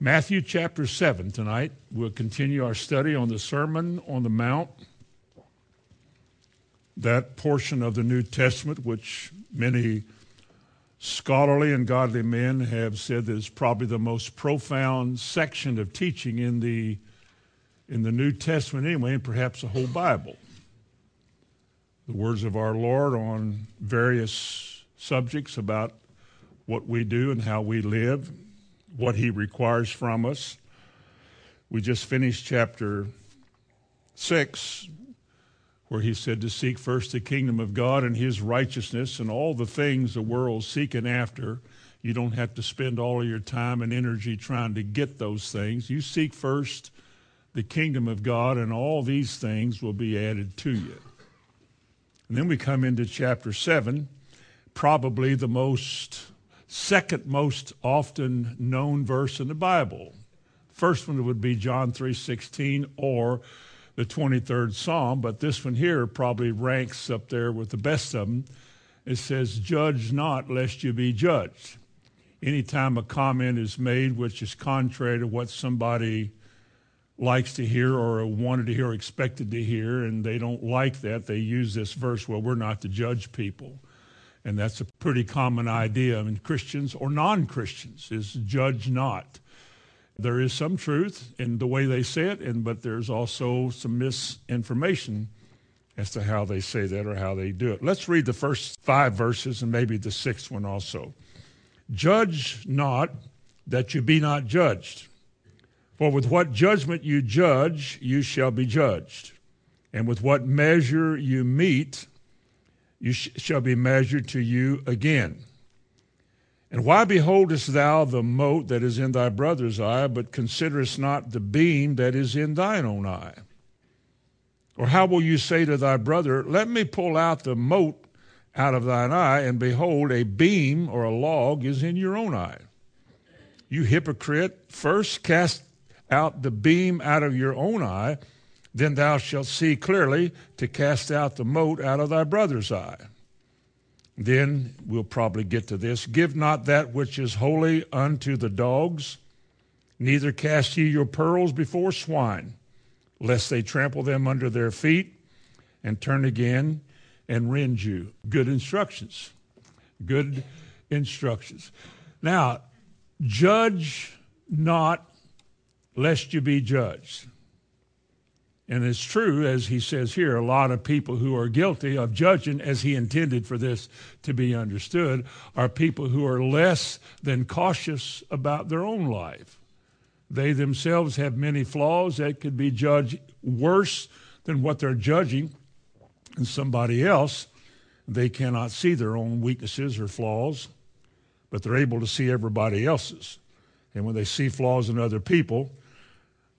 Matthew chapter 7 tonight. We'll continue our study on the Sermon on the Mount, that portion of the New Testament which many scholarly and godly men have said is probably the most profound section of teaching in the, in the New Testament anyway, and perhaps the whole Bible. The words of our Lord on various subjects about what we do and how we live, what he requires from us. We just finished chapter 6, where he said to seek first the kingdom of God and his righteousness and all the things the world's seeking after. You don't have to spend all of your time and energy trying to get those things. You seek first the kingdom of God, and all these things will be added to you. And then we come into chapter 7, probably the most second most often known verse in the Bible. First one would be John 3:16 or the 23rd Psalm, but this one here probably ranks up there with the best of them. It says, Judge not, lest you be judged. Anytime a comment is made which is contrary to what somebody likes to hear or wanted to hear or expected to hear, and they don't like that, they use this verse, well, we're not to judge people. And that's a pretty common idea in Christians or non Christians is judge not. There is some truth in the way they say it, and, but there's also some misinformation as to how they say that or how they do it. Let's read the first five verses and maybe the sixth one also. Judge not that you be not judged. For with what judgment you judge, you shall be judged. And with what measure you meet, you sh- shall be measured to you again. And why beholdest thou the mote that is in thy brother's eye, but considerest not the beam that is in thine own eye? Or how will you say to thy brother, Let me pull out the mote out of thine eye, and behold, a beam or a log is in your own eye? You hypocrite, first cast out the beam out of your own eye, then thou shalt see clearly to cast out the mote out of thy brother's eye. Then we'll probably get to this. Give not that which is holy unto the dogs, neither cast ye your pearls before swine, lest they trample them under their feet and turn again and rend you. Good instructions. Good instructions. Now, judge not lest you be judged. And it's true, as he says here, a lot of people who are guilty of judging, as he intended for this to be understood, are people who are less than cautious about their own life. They themselves have many flaws that could be judged worse than what they're judging in somebody else. They cannot see their own weaknesses or flaws, but they're able to see everybody else's. And when they see flaws in other people,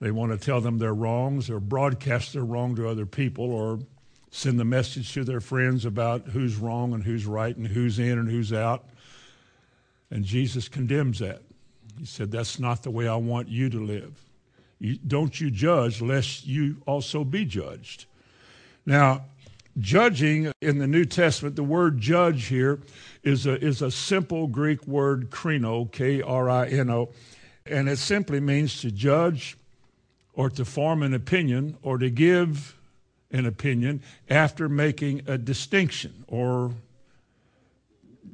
they want to tell them their wrongs or broadcast their wrong to other people or send the message to their friends about who's wrong and who's right and who's in and who's out. And Jesus condemns that. He said, That's not the way I want you to live. You, don't you judge lest you also be judged. Now, judging in the New Testament, the word judge here is a, is a simple Greek word, krino, K R I N O, and it simply means to judge or to form an opinion or to give an opinion after making a distinction or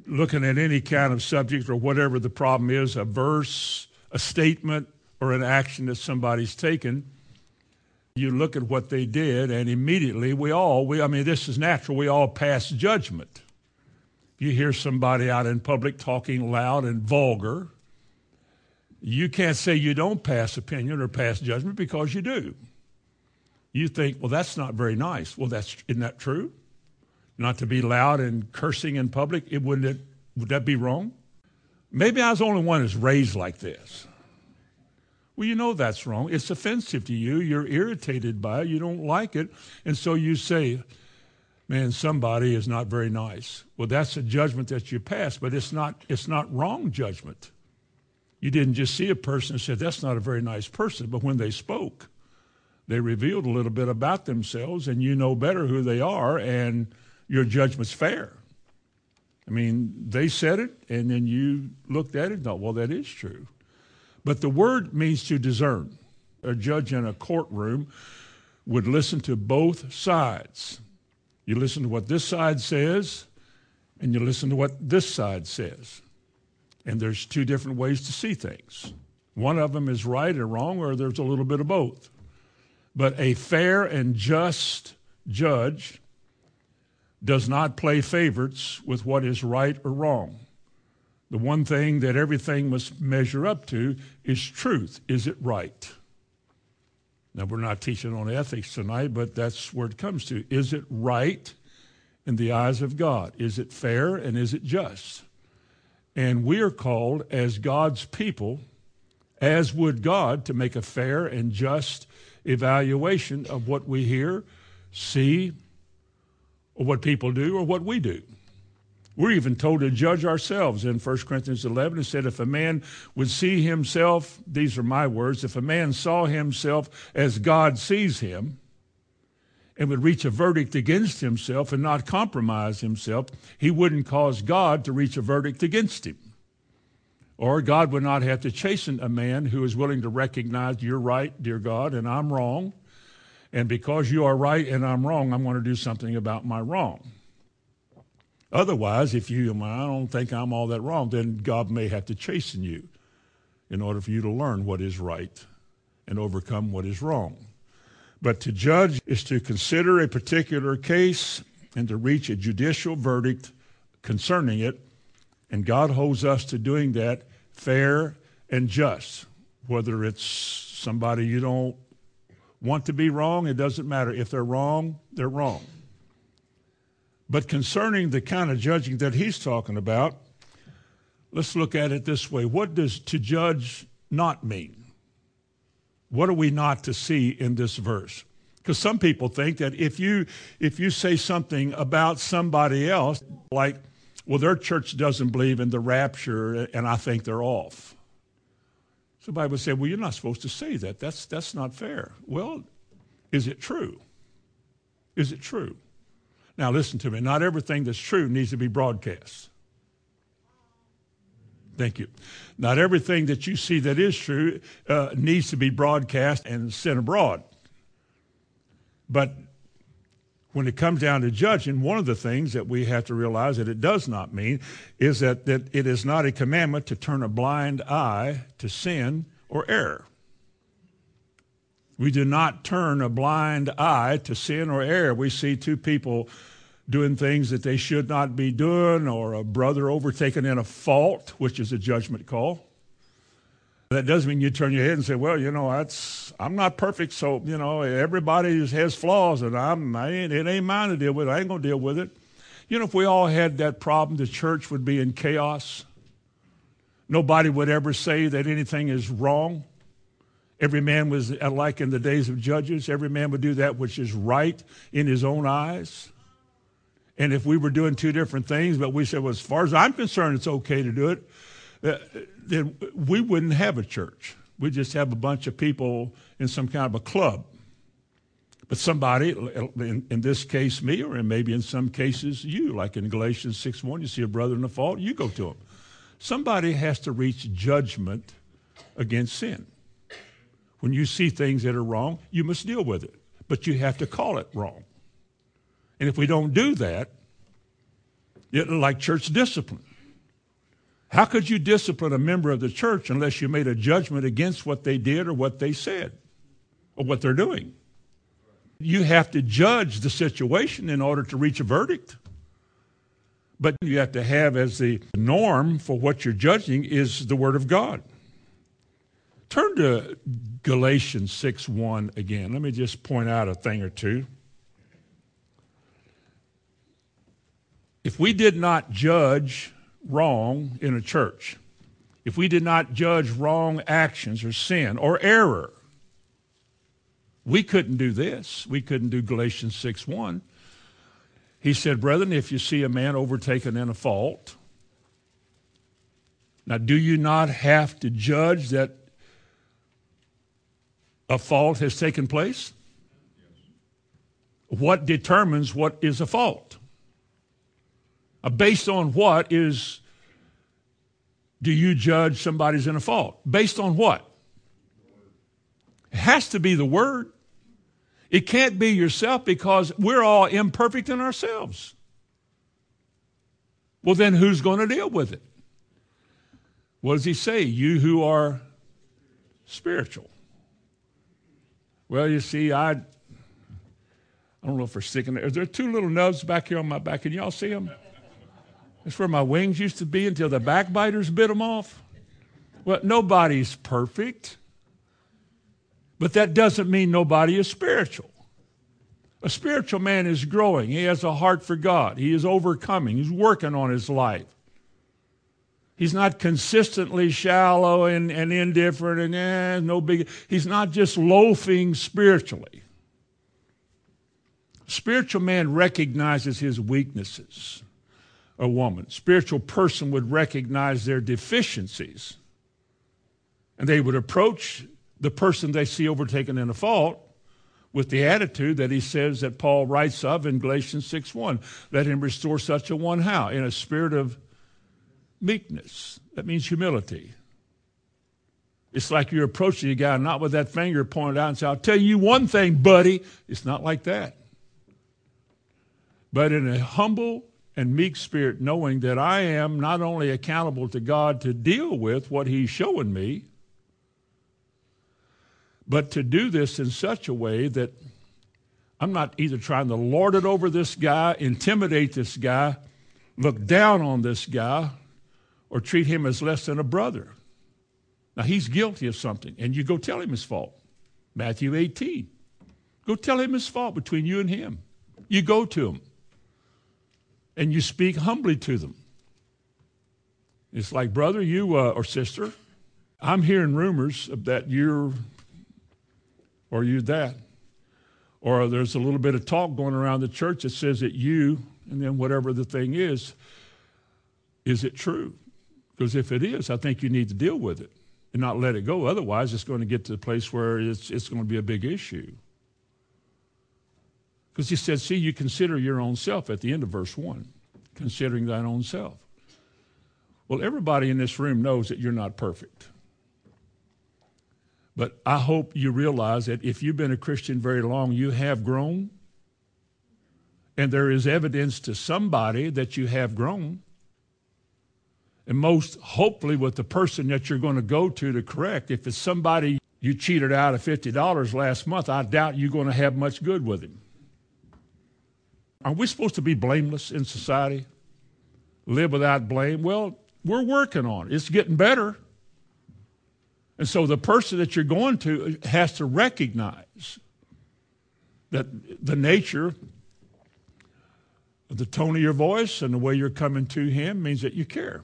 looking at any kind of subject or whatever the problem is, a verse, a statement, or an action that somebody's taken. You look at what they did, and immediately we all, we, I mean, this is natural, we all pass judgment. You hear somebody out in public talking loud and vulgar, you can't say you don't pass opinion or pass judgment because you do. You think, well, that's not very nice. Well, that's isn't that true? Not to be loud and cursing in public, it wouldn't it, would that be wrong? Maybe I was the only one who's raised like this. Well, you know that's wrong. It's offensive to you. You're irritated by it. You don't like it. And so you say, man, somebody is not very nice. Well, that's a judgment that you pass, but it's not, it's not wrong judgment. You didn't just see a person and said, that's not a very nice person, but when they spoke, they revealed a little bit about themselves, and you know better who they are, and your judgment's fair. I mean, they said it, and then you looked at it and thought, well, that is true. But the word means to discern. A judge in a courtroom would listen to both sides. You listen to what this side says, and you listen to what this side says. And there's two different ways to see things. One of them is right or wrong, or there's a little bit of both. But a fair and just judge does not play favorites with what is right or wrong. The one thing that everything must measure up to is truth. Is it right? Now, we're not teaching on ethics tonight, but that's where it comes to. Is it right in the eyes of God? Is it fair and is it just? And we are called as God's people, as would God, to make a fair and just evaluation of what we hear, see, or what people do, or what we do. We're even told to judge ourselves in 1 Corinthians 11. It said, if a man would see himself, these are my words, if a man saw himself as God sees him and would reach a verdict against himself and not compromise himself, he wouldn't cause God to reach a verdict against him. Or God would not have to chasten a man who is willing to recognize you're right, dear God, and I'm wrong. And because you are right and I'm wrong, I'm going to do something about my wrong. Otherwise, if you, I don't think I'm all that wrong, then God may have to chasten you in order for you to learn what is right and overcome what is wrong. But to judge is to consider a particular case and to reach a judicial verdict concerning it. And God holds us to doing that fair and just. Whether it's somebody you don't want to be wrong, it doesn't matter. If they're wrong, they're wrong. But concerning the kind of judging that he's talking about, let's look at it this way. What does to judge not mean? What are we not to see in this verse? Because some people think that if you if you say something about somebody else, like, well, their church doesn't believe in the rapture, and I think they're off. Somebody would say, well, you're not supposed to say that. That's that's not fair. Well, is it true? Is it true? Now, listen to me. Not everything that's true needs to be broadcast. Thank you. Not everything that you see that is true uh, needs to be broadcast and sent abroad. But when it comes down to judging, one of the things that we have to realize that it does not mean is that, that it is not a commandment to turn a blind eye to sin or error. We do not turn a blind eye to sin or error. We see two people doing things that they should not be doing, or a brother overtaken in a fault, which is a judgment call. That doesn't mean you turn your head and say, "Well, you know, that's I'm not perfect, so you know everybody has flaws, and I'm I ain't, it ain't mine to deal with. I ain't gonna deal with it." You know, if we all had that problem, the church would be in chaos. Nobody would ever say that anything is wrong. Every man was like in the days of Judges. Every man would do that which is right in his own eyes. And if we were doing two different things, but we said, well, as far as I'm concerned, it's okay to do it, uh, then we wouldn't have a church. We'd just have a bunch of people in some kind of a club. But somebody, in, in this case me, or maybe in some cases you, like in Galatians 6 1, you see a brother in a fault, you go to him. Somebody has to reach judgment against sin. When you see things that are wrong, you must deal with it, but you have to call it wrong. And if we don't do that, it, like church discipline. How could you discipline a member of the church unless you made a judgment against what they did or what they said or what they're doing? You have to judge the situation in order to reach a verdict. But you have to have as the norm for what you're judging is the Word of God. Turn to Galatians 6 1 again. Let me just point out a thing or two. If we did not judge wrong in a church, if we did not judge wrong actions or sin or error, we couldn't do this. We couldn't do Galatians 6 1. He said, Brethren, if you see a man overtaken in a fault, now do you not have to judge that a fault has taken place? What determines what is a fault? Uh, based on what is do you judge somebody's in a fault? Based on what? It has to be the Word. It can't be yourself because we're all imperfect in ourselves. Well, then who's going to deal with it? What does he say? You who are spiritual. Well, you see, I, I don't know if we're sticking there. There two little nubs back here on my back. Can y'all see them? That's where my wings used to be until the backbiters bit them off. Well, nobody's perfect. But that doesn't mean nobody is spiritual. A spiritual man is growing. He has a heart for God. He is overcoming. He's working on his life. He's not consistently shallow and, and indifferent and eh, no big. He's not just loafing spiritually. Spiritual man recognizes his weaknesses. A woman, spiritual person would recognize their deficiencies. And they would approach the person they see overtaken in a fault with the attitude that he says that Paul writes of in Galatians 6:1. Let him restore such a one how? In a spirit of meekness. That means humility. It's like you're approaching a guy not with that finger pointed out and say, I'll tell you one thing, buddy. It's not like that. But in a humble and meek spirit, knowing that I am not only accountable to God to deal with what He's showing me, but to do this in such a way that I'm not either trying to lord it over this guy, intimidate this guy, look down on this guy, or treat him as less than a brother. Now, he's guilty of something, and you go tell him his fault. Matthew 18. Go tell him his fault between you and him. You go to him, and you speak humbly to them. It's like, brother, you uh, or sister, I'm hearing rumors that you're or you that. Or there's a little bit of talk going around the church that says that you, and then whatever the thing is, is it true? Because if it is, I think you need to deal with it and not let it go. Otherwise, it's going to get to the place where it's, it's going to be a big issue. Because he said, see, you consider your own self at the end of verse 1, considering thine own self. Well, everybody in this room knows that you're not perfect. But I hope you realize that if you've been a Christian very long, you have grown. And there is evidence to somebody that you have grown. And most hopefully, with the person that you're going to go to to correct, if it's somebody you cheated out of $50 last month, I doubt you're going to have much good with him. Are we supposed to be blameless in society? Live without blame? Well, we're working on it. It's getting better. And so the person that you're going to has to recognize that the nature the tone of your voice and the way you're coming to him means that you care.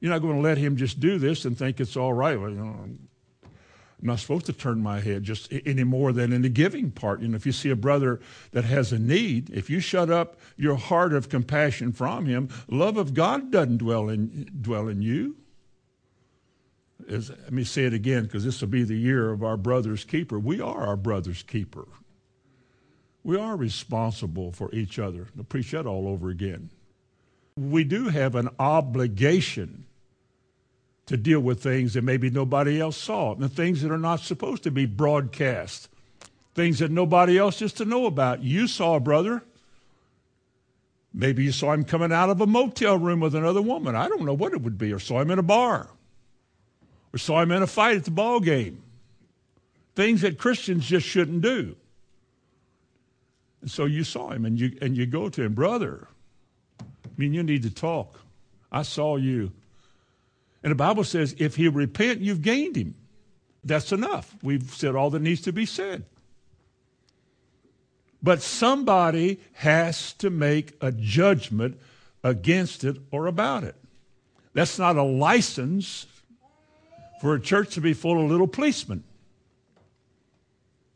You're not going to let him just do this and think it's all right. Well, you know, I'm not supposed to turn my head just any more than in the giving part. You know, if you see a brother that has a need, if you shut up your heart of compassion from him, love of God doesn't dwell in dwell in you is, let me say it again because this will be the year of our brother's keeper. We are our brother's keeper. We are responsible for each other. I'll preach that all over again. We do have an obligation to deal with things that maybe nobody else saw, and things that are not supposed to be broadcast, things that nobody else is to know about. You saw a brother. Maybe you saw him coming out of a motel room with another woman. I don't know what it would be, or saw him in a bar or saw him in a fight at the ball game. Things that Christians just shouldn't do. And so you saw him and you and you go to him, brother. I mean, you need to talk. I saw you. And the Bible says if he repent, you've gained him. That's enough. We've said all that needs to be said. But somebody has to make a judgment against it or about it. That's not a license for a church to be full of little policemen.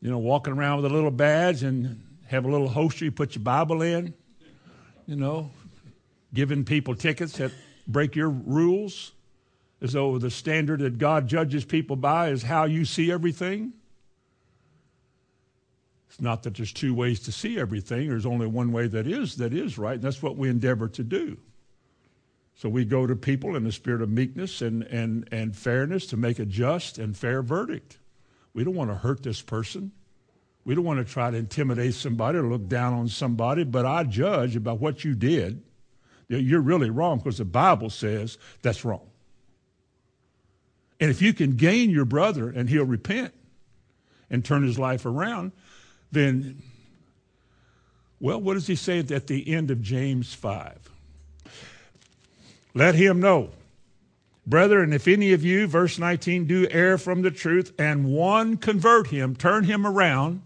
You know, walking around with a little badge and have a little holster you put your Bible in, you know, giving people tickets that break your rules as though the standard that God judges people by is how you see everything. It's not that there's two ways to see everything. There's only one way that is that is right, and that's what we endeavor to do. So we go to people in the spirit of meekness and, and, and fairness to make a just and fair verdict. We don't want to hurt this person. We don't want to try to intimidate somebody or look down on somebody, but I judge about what you did. You're really wrong because the Bible says that's wrong. And if you can gain your brother and he'll repent and turn his life around, then, well, what does he say at the end of James 5? Let him know. Brethren, if any of you, verse 19, do err from the truth and one convert him, turn him around,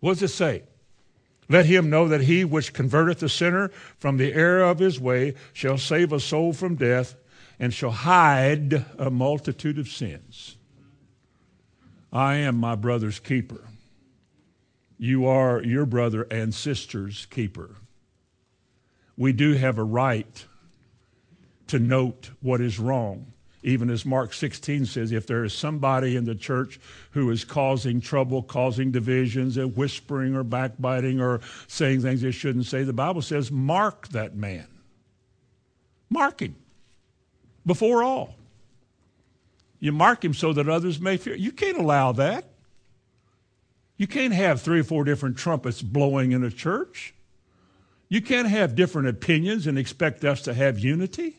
what does it say? Let him know that he which converteth the sinner from the error of his way shall save a soul from death and shall hide a multitude of sins. I am my brother's keeper. You are your brother and sister's keeper we do have a right to note what is wrong. Even as Mark 16 says, if there is somebody in the church who is causing trouble, causing divisions, and whispering or backbiting or saying things they shouldn't say, the Bible says, mark that man. Mark him before all. You mark him so that others may fear. You can't allow that. You can't have three or four different trumpets blowing in a church. You can't have different opinions and expect us to have unity.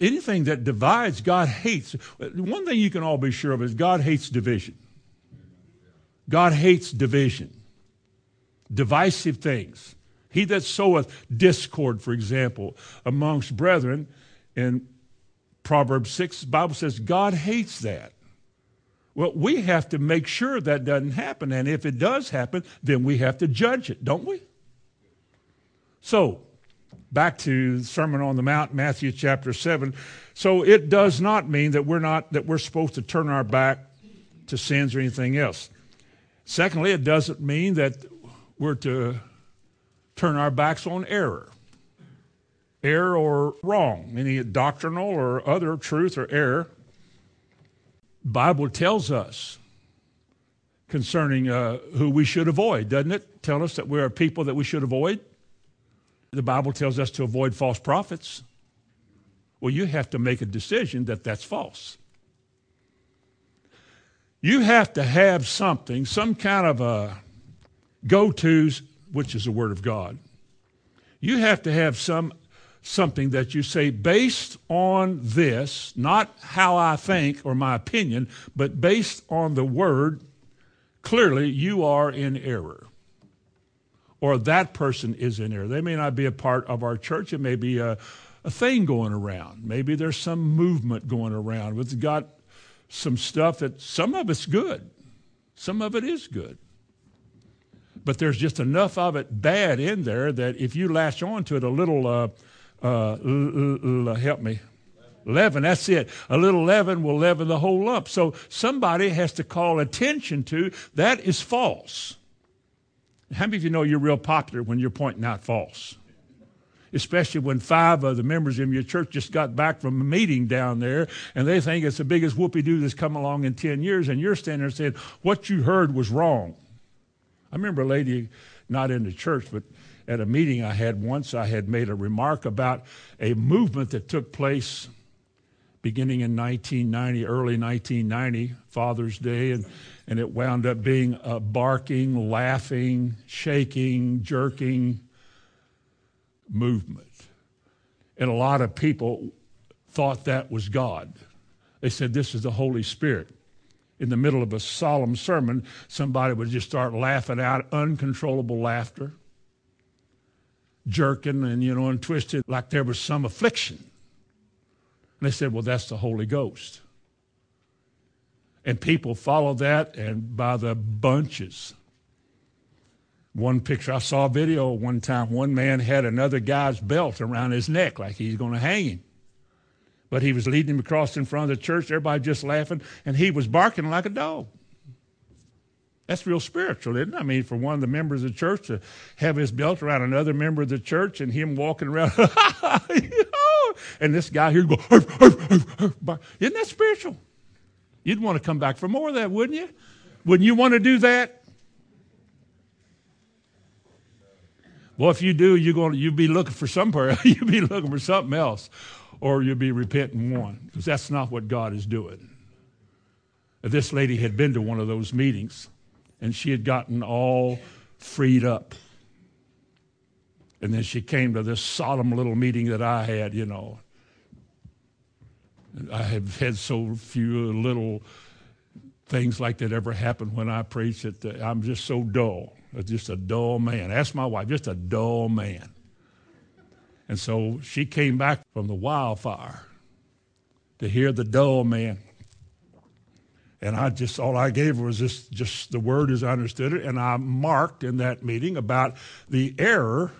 Anything that divides, God hates. One thing you can all be sure of is God hates division. God hates division, divisive things. He that soweth discord, for example, amongst brethren, in Proverbs 6, the Bible says God hates that. Well, we have to make sure that doesn't happen. And if it does happen, then we have to judge it, don't we? So, back to the Sermon on the Mount, Matthew chapter 7. So it does not mean that we're not that we're supposed to turn our back to sins or anything else. Secondly, it doesn't mean that we're to turn our backs on error. Error or wrong, any doctrinal or other truth or error. Bible tells us concerning uh, who we should avoid, doesn't it? Tell us that we are people that we should avoid. The Bible tells us to avoid false prophets. Well, you have to make a decision that that's false. You have to have something, some kind of a go tos, which is the Word of God. You have to have some something that you say based on this, not how I think or my opinion, but based on the Word, clearly you are in error or that person is in error. They may not be a part of our church. It may be a, a thing going around. Maybe there's some movement going around. It's got some stuff that some of it's good. Some of it is good. But there's just enough of it bad in there that if you latch on to it a little, uh, uh, l- l- help me, leaven, that's it. A little leaven will leaven the whole lump. So somebody has to call attention to that is false. How many of you know you're real popular when you're pointing out false? Especially when five of the members of your church just got back from a meeting down there and they think it's the biggest whoopee doo that's come along in 10 years, and you're standing there saying, What you heard was wrong. I remember a lady, not in the church, but at a meeting I had once, I had made a remark about a movement that took place beginning in 1990, early 1990, Father's Day, and and it wound up being a barking, laughing, shaking, jerking movement. And a lot of people thought that was God. They said, This is the Holy Spirit. In the middle of a solemn sermon, somebody would just start laughing out, uncontrollable laughter, jerking and, you know, and twisted like there was some affliction. And they said, Well, that's the Holy Ghost. And people follow that and by the bunches. One picture, I saw a video one time. One man had another guy's belt around his neck like he's going to hang him. But he was leading him across in front of the church, everybody just laughing, and he was barking like a dog. That's real spiritual, isn't it? I mean, for one of the members of the church to have his belt around another member of the church and him walking around, and this guy here go, isn't that spiritual? You'd want to come back for more of that, wouldn't you? Wouldn't you want to do that? Well, if you do, you're going to you'll be looking for somewhere. you'll be looking for something else, or you'll be repenting one, because that's not what God is doing. This lady had been to one of those meetings, and she had gotten all freed up. And then she came to this solemn little meeting that I had, you know. I have had so few little things like that ever happen when I preach that I'm just so dull. Just a dull man. Ask my wife, just a dull man. And so she came back from the wildfire to hear the dull man. And I just, all I gave her was just, just the word as I understood it. And I marked in that meeting about the error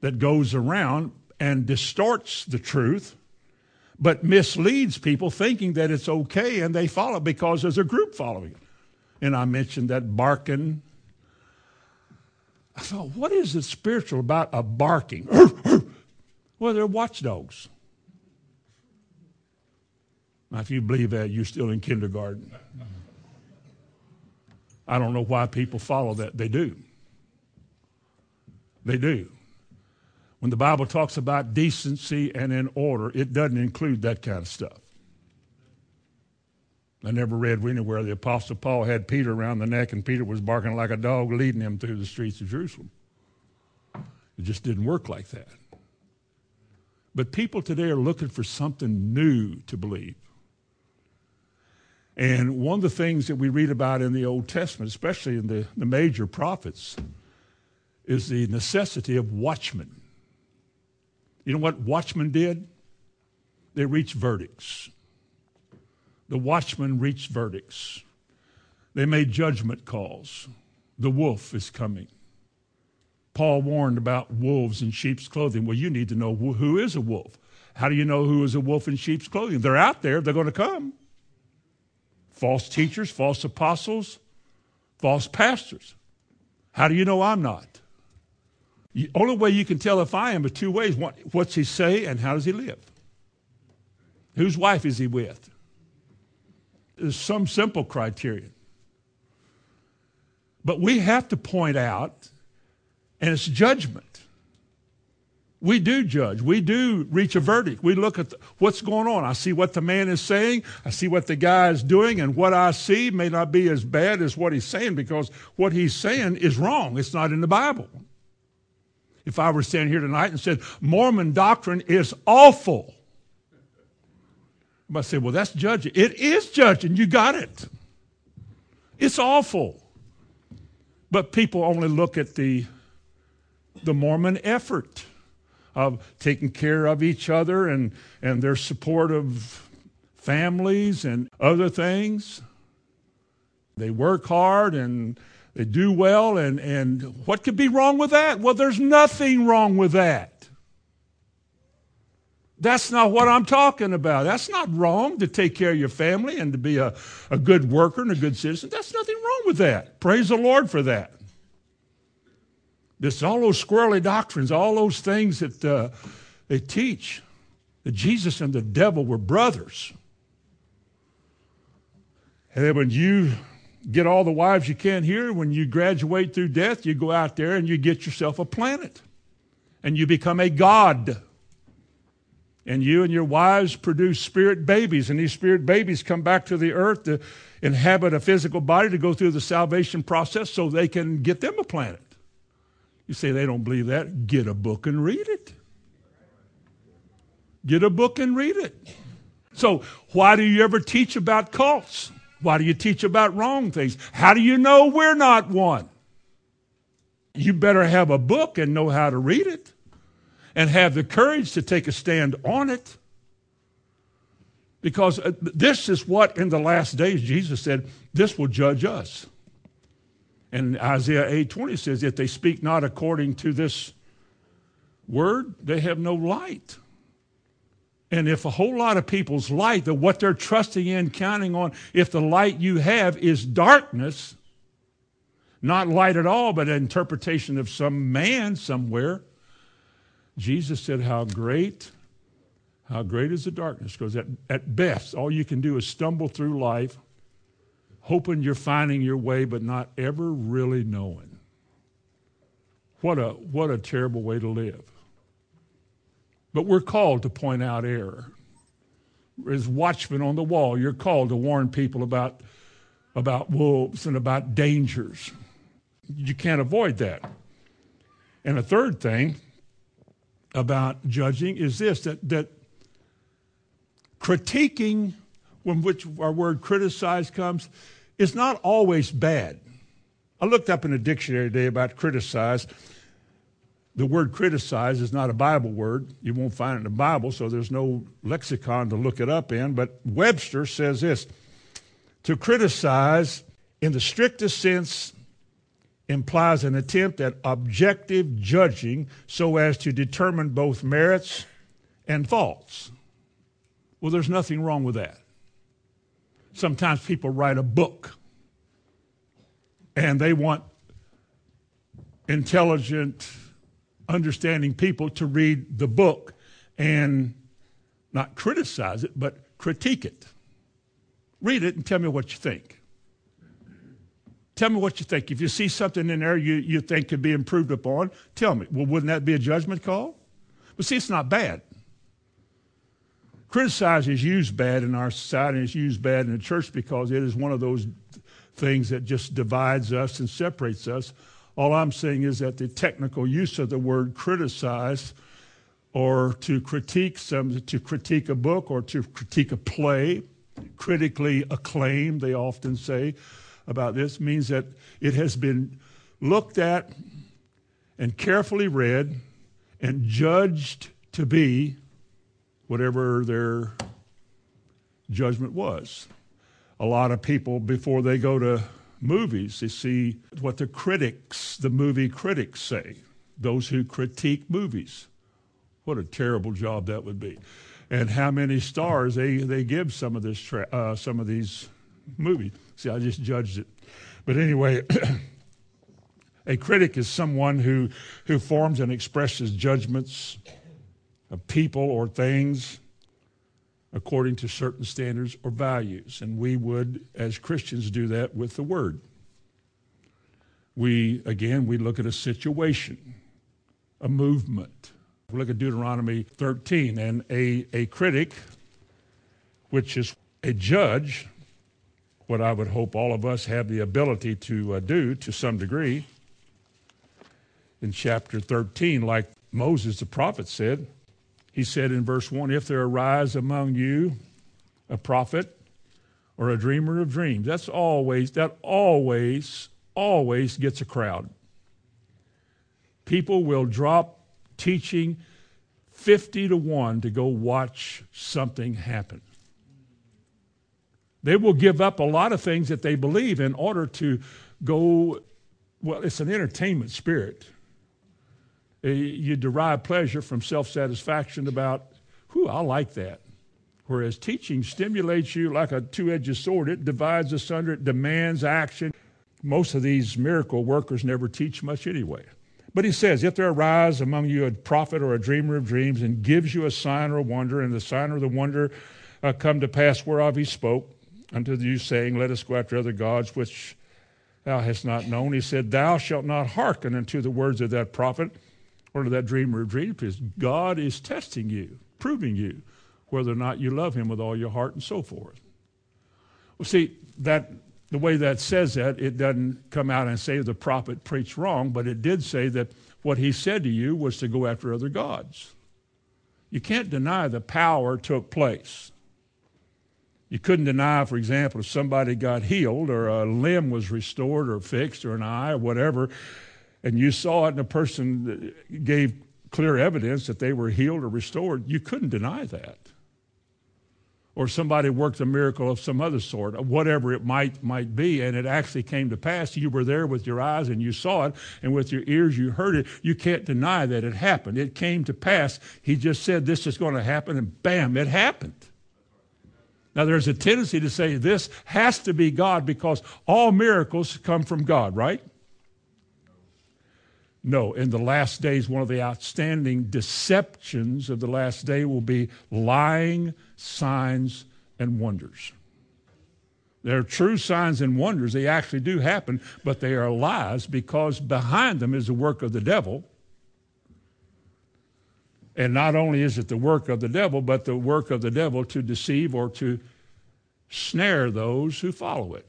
that goes around and distorts the truth, but misleads people thinking that it's okay and they follow because there's a group following it. And I mentioned that barking. I thought, what is it spiritual about a barking? well, they're watchdogs. Now, if you believe that, you're still in kindergarten. I don't know why people follow that. They do. They do. When the Bible talks about decency and in order, it doesn't include that kind of stuff. I never read anywhere the Apostle Paul had Peter around the neck and Peter was barking like a dog leading him through the streets of Jerusalem. It just didn't work like that. But people today are looking for something new to believe. And one of the things that we read about in the Old Testament, especially in the, the major prophets, is the necessity of watchmen. You know what watchmen did? They reached verdicts. The watchmen reached verdicts. They made judgment calls. The wolf is coming. Paul warned about wolves in sheep's clothing. Well, you need to know who is a wolf. How do you know who is a wolf in sheep's clothing? They're out there, they're going to come false teachers, false apostles, false pastors. How do you know I'm not? The only way you can tell if I am is two ways. what's he say and how does he live? Whose wife is he with? There's some simple criterion. But we have to point out, and it's judgment. We do judge. We do reach a verdict. We look at the, what's going on. I see what the man is saying. I see what the guy is doing, and what I see may not be as bad as what he's saying because what he's saying is wrong. It's not in the Bible. If I were standing here tonight and said, Mormon doctrine is awful, I might say, well, that's judging. It is judging. You got it. It's awful. But people only look at the, the Mormon effort of taking care of each other and, and their support of families and other things. They work hard and they do well, and, and what could be wrong with that? Well, there's nothing wrong with that. That's not what I'm talking about. That's not wrong to take care of your family and to be a, a good worker and a good citizen. That's nothing wrong with that. Praise the Lord for that. This, all those squirrely doctrines, all those things that uh, they teach, that Jesus and the devil were brothers. And then when you get all the wives you can here, when you graduate through death, you go out there and you get yourself a planet. And you become a god. And you and your wives produce spirit babies, and these spirit babies come back to the earth to inhabit a physical body to go through the salvation process so they can get them a planet. You say they don't believe that? Get a book and read it. Get a book and read it. So, why do you ever teach about cults? Why do you teach about wrong things? How do you know we're not one? You better have a book and know how to read it and have the courage to take a stand on it. Because uh, this is what in the last days Jesus said, this will judge us. And Isaiah 8:20 says, if they speak not according to this word, they have no light. And if a whole lot of people's light, that what they're trusting in, counting on, if the light you have is darkness, not light at all, but an interpretation of some man somewhere, Jesus said, How great, how great is the darkness? Because at, at best, all you can do is stumble through life hoping you're finding your way, but not ever really knowing What a, what a terrible way to live. But we're called to point out error. As watchmen on the wall, you're called to warn people about, about wolves and about dangers. You can't avoid that. And a third thing about judging is this that, that critiquing, when which our word criticize comes, is not always bad. I looked up in a dictionary today about criticize. The word criticize is not a Bible word. You won't find it in the Bible, so there's no lexicon to look it up in. But Webster says this to criticize, in the strictest sense, implies an attempt at objective judging so as to determine both merits and faults. Well, there's nothing wrong with that. Sometimes people write a book and they want intelligent, understanding people to read the book and not criticize it, but critique it. Read it and tell me what you think. Tell me what you think. If you see something in there you, you think could be improved upon, tell me. Well, wouldn't that be a judgment call? But see, it's not bad. Criticize is used bad in our society and it's used bad in the church because it is one of those things that just divides us and separates us. All I'm saying is that the technical use of the word criticize or to critique some to critique a book or to critique a play, critically acclaimed, they often say about this, means that it has been looked at and carefully read and judged to be whatever their judgment was a lot of people, before they go to movies, they see what the critics, the movie critics say, those who critique movies. What a terrible job that would be. And how many stars they, they give some of, this tra- uh, some of these movies. See, I just judged it. But anyway, a critic is someone who, who forms and expresses judgments of people or things according to certain standards or values. And we would, as Christians, do that with the Word. We, again, we look at a situation, a movement. We look at Deuteronomy 13, and a, a critic, which is a judge, what I would hope all of us have the ability to uh, do to some degree. In chapter 13, like Moses the prophet said, he said in verse 1 If there arise among you a prophet or a dreamer of dreams, that's always, that always, always gets a crowd. People will drop teaching 50 to 1 to go watch something happen. They will give up a lot of things that they believe in order to go, well, it's an entertainment spirit. Uh, you derive pleasure from self satisfaction about, whew, I like that. Whereas teaching stimulates you like a two edged sword, it divides asunder, it demands action. Most of these miracle workers never teach much anyway. But he says, If there arise among you a prophet or a dreamer of dreams and gives you a sign or a wonder, and the sign or the wonder uh, come to pass whereof he spoke unto you, saying, Let us go after other gods which thou hast not known, he said, Thou shalt not hearken unto the words of that prophet or to that dreamer of dreams God is testing you, proving you whether or not you love him with all your heart and so forth. Well, see, that the way that says that, it doesn't come out and say the prophet preached wrong, but it did say that what he said to you was to go after other gods. You can't deny the power took place. You couldn't deny, for example, if somebody got healed or a limb was restored or fixed or an eye or whatever, and you saw it and the person gave clear evidence that they were healed or restored, you couldn't deny that. Or somebody worked a miracle of some other sort, whatever it might might be, and it actually came to pass. You were there with your eyes and you saw it, and with your ears you heard it. You can't deny that it happened. It came to pass. He just said this is going to happen, and bam, it happened. Now, there's a tendency to say this has to be God because all miracles come from God, right? No, in the last days, one of the outstanding deceptions of the last day will be lying signs and wonders. They're true signs and wonders. They actually do happen, but they are lies because behind them is the work of the devil. And not only is it the work of the devil, but the work of the devil to deceive or to snare those who follow it.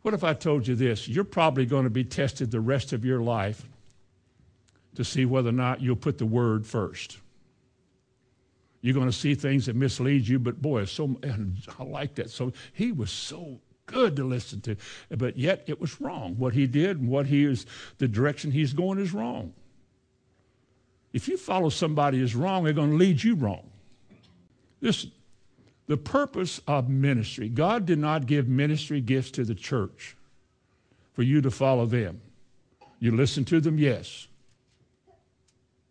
What if I told you this? You're probably going to be tested the rest of your life to see whether or not you'll put the word first. You're going to see things that mislead you, but boy, so I like that. So he was so good to listen to, but yet it was wrong. What he did and what he is, the direction he's going is wrong. If you follow somebody is wrong, they're going to lead you wrong. Listen, the purpose of ministry, God did not give ministry gifts to the church for you to follow them. You listen to them, yes.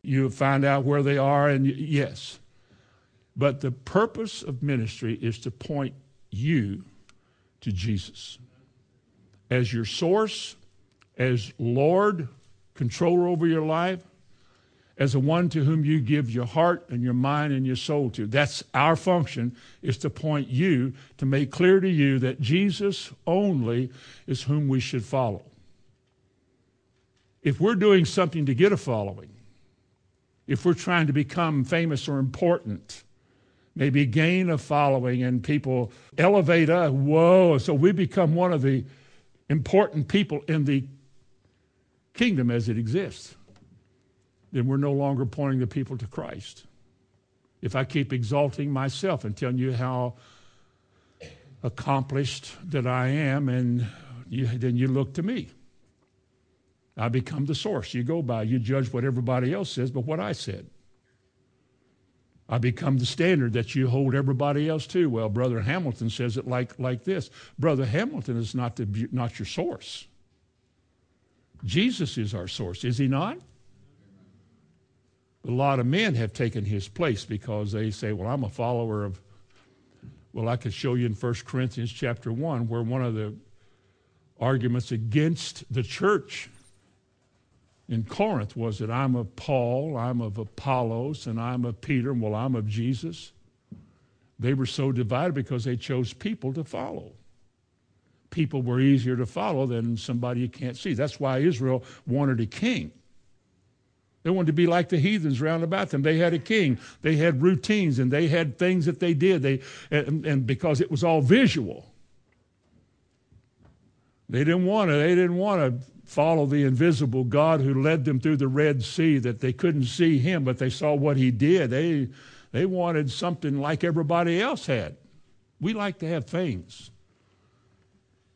You find out where they are, and yes. But the purpose of ministry is to point you to Jesus as your source, as Lord, controller over your life, as the one to whom you give your heart and your mind and your soul to. That's our function, is to point you, to make clear to you that Jesus only is whom we should follow. If we're doing something to get a following, if we're trying to become famous or important, maybe gain a following and people elevate us. Whoa. So we become one of the important people in the kingdom as it exists. Then we're no longer pointing the people to Christ. If I keep exalting myself and telling you how accomplished that I am, and you, then you look to me. I become the source you go by. You judge what everybody else says, but what I said. I become the standard that you hold everybody else to. Well, Brother Hamilton says it like, like this Brother Hamilton is not, the, not your source. Jesus is our source, is he not? A lot of men have taken his place because they say, well, I'm a follower of, well, I could show you in 1 Corinthians chapter 1 where one of the arguments against the church in Corinth was that I'm of Paul, I'm of Apollos, and I'm of Peter, and well, I'm of Jesus. They were so divided because they chose people to follow. People were easier to follow than somebody you can't see. That's why Israel wanted a king. They wanted to be like the heathens round about them. They had a king. They had routines and they had things that they did. They, and, and because it was all visual, they didn't want to. They didn't want to follow the invisible God who led them through the Red Sea, that they couldn't see him, but they saw what he did. They, they wanted something like everybody else had. We like to have things.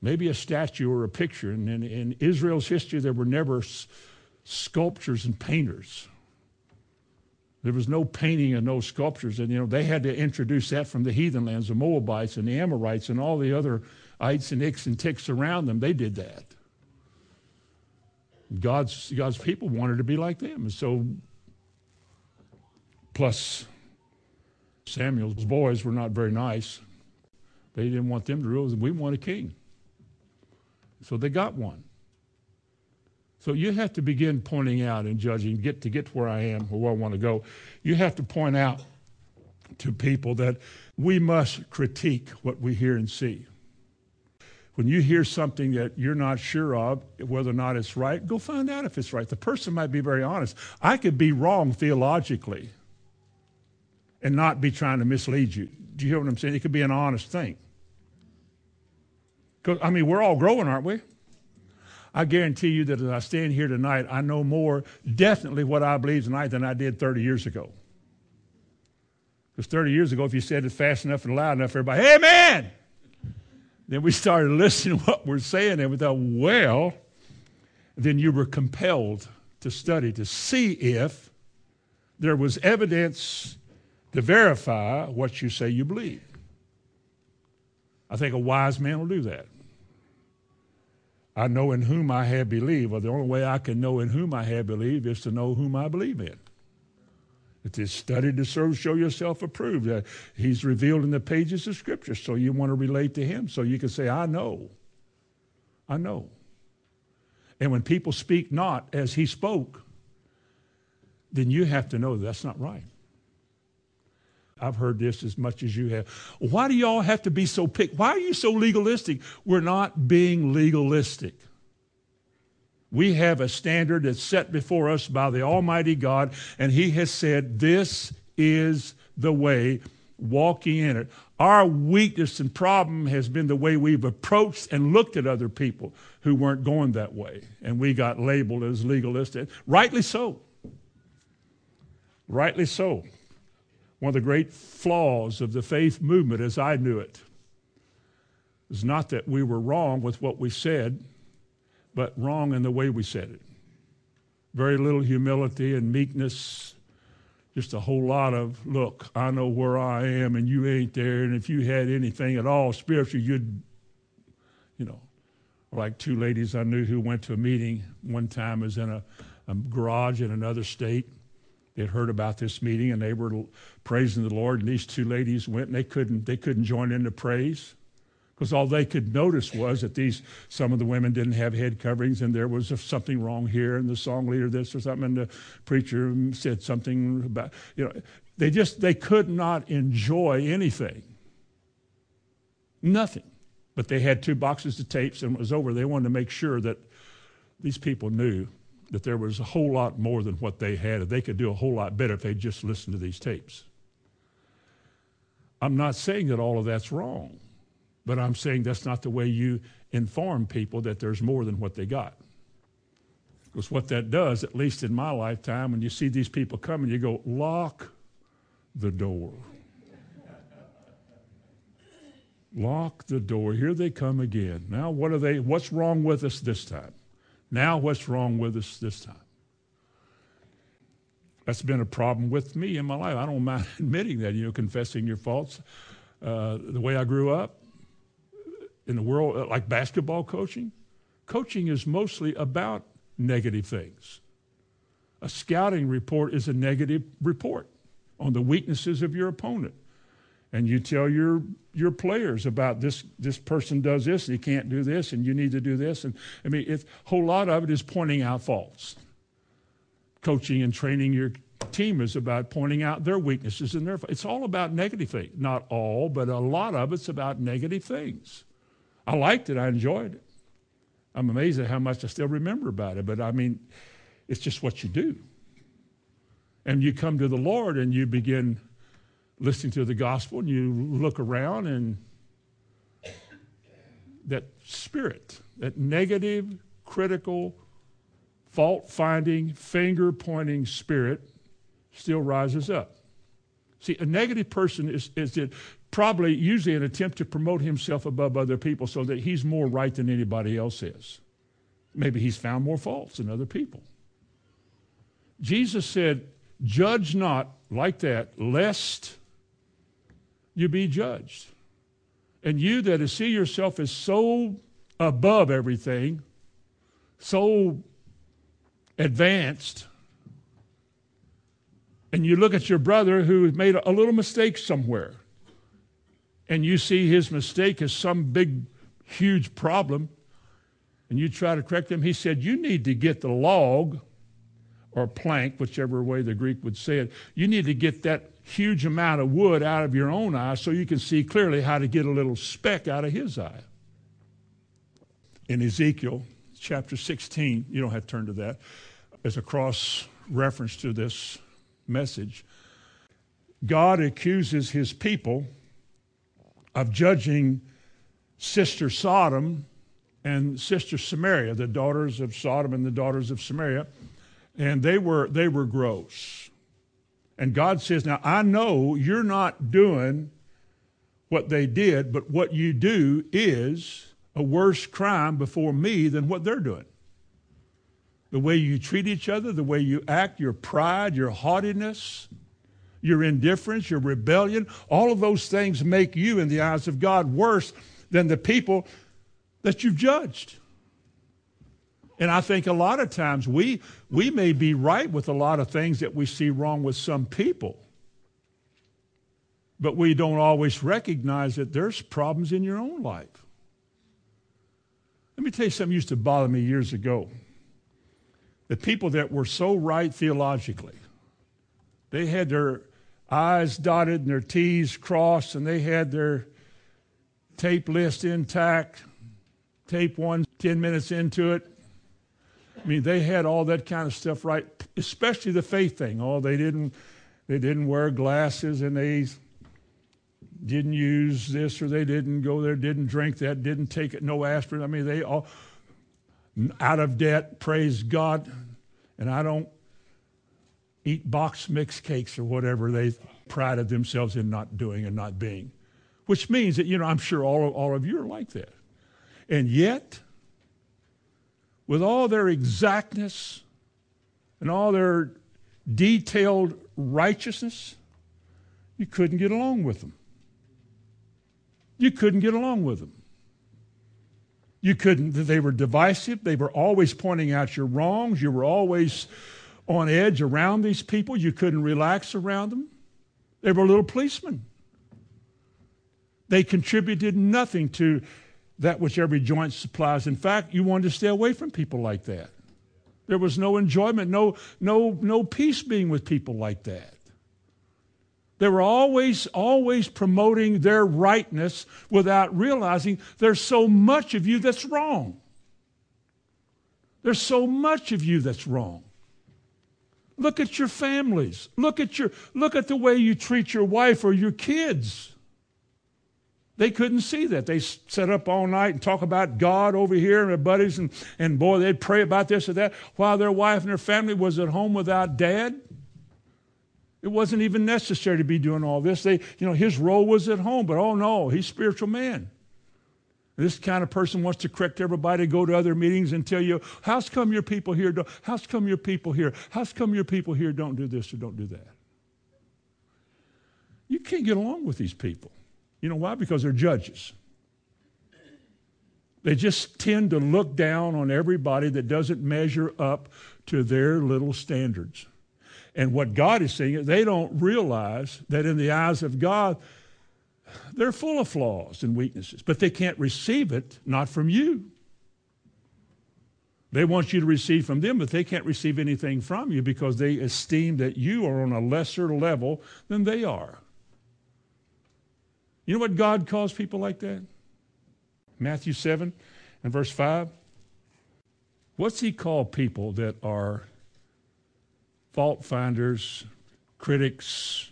Maybe a statue or a picture. And in, in Israel's history, there were never sculptures and painters. There was no painting and no sculptures. And, you know, they had to introduce that from the heathen lands, the Moabites and the Amorites and all the other ites and icks and ticks around them. They did that. God's, God's people wanted to be like them. And so, plus, Samuel's boys were not very nice. They didn't want them to rule. We want a king. So they got one. So you have to begin pointing out and judging, get to get where I am or where I want to go. You have to point out to people that we must critique what we hear and see when you hear something that you're not sure of, whether or not it's right, go find out if it's right. The person might be very honest. I could be wrong theologically and not be trying to mislead you. Do you hear what I'm saying? It could be an honest thing. I mean, we're all growing, aren't we? I guarantee you that as I stand here tonight, I know more definitely what I believe tonight than I did 30 years ago. Because 30 years ago, if you said it fast enough and loud enough, everybody, Amen! Then we started listening to what we're saying, and we thought, well, then you were compelled to study to see if there was evidence to verify what you say you believe. I think a wise man will do that. I know in whom I have believed. Well, the only way I can know in whom I have believed is to know whom I believe in. It is studied to serve, show yourself approved. Uh, he's revealed in the pages of Scripture, so you want to relate to him. So you can say, I know. I know. And when people speak not as he spoke, then you have to know that's not right. I've heard this as much as you have. Why do y'all have to be so pick? Why are you so legalistic? We're not being legalistic. We have a standard that's set before us by the Almighty God, and He has said, This is the way, walking in it. Our weakness and problem has been the way we've approached and looked at other people who weren't going that way, and we got labeled as legalistic. Rightly so. Rightly so. One of the great flaws of the faith movement, as I knew it, is not that we were wrong with what we said, but wrong in the way we said it. Very little humility and meekness, just a whole lot of, look, I know where I am and you ain't there, and if you had anything at all spiritual, you'd, you know, like two ladies I knew who went to a meeting one time, was in a, a garage in another state they had heard about this meeting and they were praising the Lord. And these two ladies went and they couldn't, they couldn't join in the praise because all they could notice was that these some of the women didn't have head coverings and there was something wrong here and the song leader this or something and the preacher said something about you know they just they could not enjoy anything nothing but they had two boxes of tapes and it was over they wanted to make sure that these people knew that there was a whole lot more than what they had, and they could do a whole lot better if they just listened to these tapes. I'm not saying that all of that's wrong, but I'm saying that's not the way you inform people that there's more than what they got. Because what that does, at least in my lifetime, when you see these people coming, you go, lock the door. lock the door. Here they come again. Now, what are they? What's wrong with us this time? Now, what's wrong with us this time? That's been a problem with me in my life. I don't mind admitting that, you know, confessing your faults. Uh, the way I grew up in the world, uh, like basketball coaching, coaching is mostly about negative things. A scouting report is a negative report on the weaknesses of your opponent and you tell your your players about this this person does this and he can't do this and you need to do this. And i mean a whole lot of it is pointing out faults. Coaching and training your team is about pointing out their weaknesses and their it's all about negative things not all but a lot of it's about negative things. I liked it i enjoyed it. I'm amazed at how much i still remember about it but i mean it's just what you do. And you come to the lord and you begin listening to the gospel and you look around and that spirit, that negative, critical, fault finding, finger pointing spirit still rises up. See, a negative person is, is it probably usually an attempt to promote himself above other people so that he's more right than anybody else is. Maybe he's found more faults than other people. Jesus said, Judge not like that, lest you be judged. And you that see yourself as so above everything, so advanced, and you look at your brother who made a little mistake somewhere, and you see his mistake as some big, huge problem, and you try to correct him, he said, You need to get the log or plank, whichever way the Greek would say it, you need to get that huge amount of wood out of your own eye so you can see clearly how to get a little speck out of his eye. In Ezekiel chapter 16, you don't have to turn to that, as a cross reference to this message. God accuses his people of judging sister Sodom and sister Samaria, the daughters of Sodom and the daughters of Samaria, and they were they were gross. And God says, Now I know you're not doing what they did, but what you do is a worse crime before me than what they're doing. The way you treat each other, the way you act, your pride, your haughtiness, your indifference, your rebellion, all of those things make you, in the eyes of God, worse than the people that you've judged. And I think a lot of times we, we may be right with a lot of things that we see wrong with some people, but we don't always recognize that there's problems in your own life. Let me tell you something used to bother me years ago. The people that were so right theologically, they had their I's dotted and their T's crossed, and they had their tape list intact. Tape one, 10 minutes into it. I mean, they had all that kind of stuff right, especially the faith thing. Oh, they didn't, they didn't wear glasses and they didn't use this or they didn't go there, didn't drink that, didn't take it, no aspirin. I mean, they all out of debt, praise God. And I don't eat box mix cakes or whatever they prided themselves in not doing and not being. Which means that, you know, I'm sure all, all of you are like that. And yet, with all their exactness and all their detailed righteousness, you couldn't get along with them. You couldn't get along with them. You couldn't, they were divisive. They were always pointing out your wrongs. You were always on edge around these people. You couldn't relax around them. They were little policemen. They contributed nothing to that which every joint supplies. In fact, you wanted to stay away from people like that. There was no enjoyment, no, no, no peace being with people like that. They were always, always promoting their rightness without realizing there's so much of you that's wrong. There's so much of you that's wrong. Look at your families. Look at your look at the way you treat your wife or your kids. They couldn't see that. They sat up all night and talk about God over here and their buddies, and, and boy, they'd pray about this or that while their wife and their family was at home without dad. It wasn't even necessary to be doing all this. They, you know, his role was at home, but oh no, he's spiritual man. This kind of person wants to correct everybody, go to other meetings and tell you, how's come your people here? Don't, How's come your people here? How's come your people here don't do this or don't do that? You can't get along with these people. You know why? Because they're judges. They just tend to look down on everybody that doesn't measure up to their little standards. And what God is saying is they don't realize that in the eyes of God, they're full of flaws and weaknesses, but they can't receive it, not from you. They want you to receive from them, but they can't receive anything from you because they esteem that you are on a lesser level than they are. You know what God calls people like that? Matthew 7 and verse 5. What's he call people that are fault finders, critics,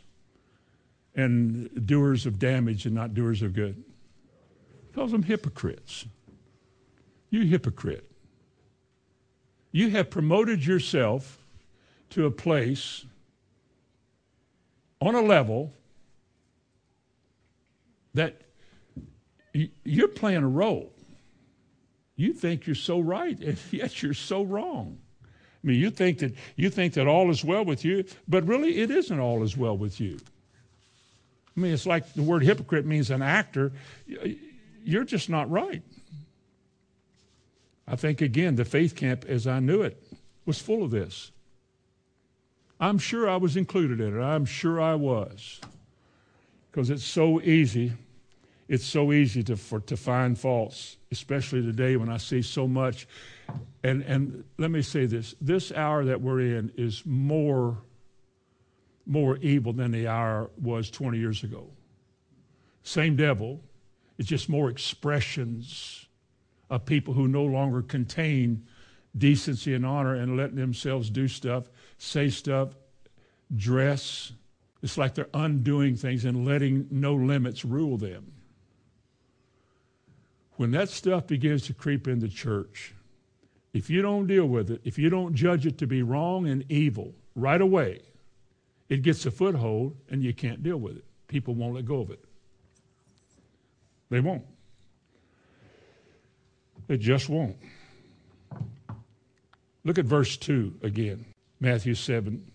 and doers of damage and not doers of good? He calls them hypocrites. You hypocrite. You have promoted yourself to a place on a level that you're playing a role. You think you're so right, and yet you're so wrong. I mean, you think that you think that all is well with you, but really it isn't all is well with you. I mean, it's like the word hypocrite means an actor. You're just not right. I think again, the faith camp, as I knew it, was full of this. I'm sure I was included in it. I'm sure I was. Because it's so easy it's so easy to, for, to find faults, especially today when I see so much. And, and let me say this this hour that we're in is more, more evil than the hour was 20 years ago. Same devil, it's just more expressions of people who no longer contain decency and honor and letting themselves do stuff, say stuff, dress. It's like they're undoing things and letting no limits rule them when that stuff begins to creep into church, if you don't deal with it, if you don't judge it to be wrong and evil right away, it gets a foothold and you can't deal with it. People won't let go of it. They won't. They just won't. Look at verse 2 again, Matthew 7.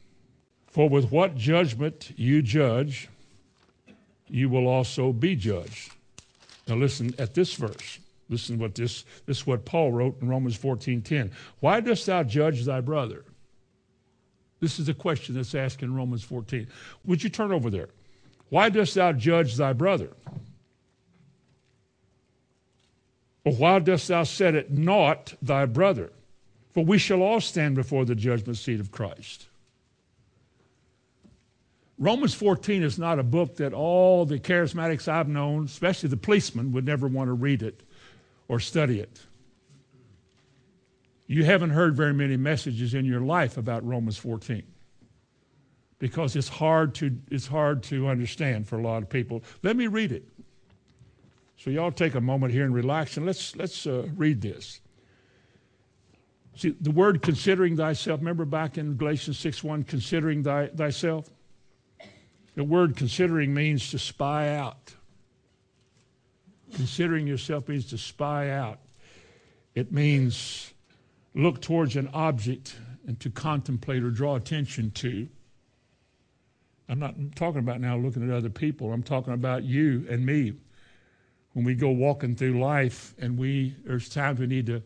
For with what judgment you judge, you will also be judged. Now listen at this verse. Listen what this this is what Paul wrote in Romans 14:10. Why dost thou judge thy brother? This is the question that's asked in Romans 14. Would you turn over there? Why dost thou judge thy brother? Or why dost thou set at naught thy brother? For we shall all stand before the judgment seat of Christ. Romans 14 is not a book that all the charismatics I've known, especially the policemen, would never want to read it or study it. You haven't heard very many messages in your life about Romans 14 because it's hard to, it's hard to understand for a lot of people. Let me read it. So y'all take a moment here and relax and let's, let's uh, read this. See, the word considering thyself, remember back in Galatians 6 1, considering thy, thyself? The word considering means to spy out. Considering yourself means to spy out. It means look towards an object and to contemplate or draw attention to. I'm not talking about now looking at other people. I'm talking about you and me. When we go walking through life and we there's times we need to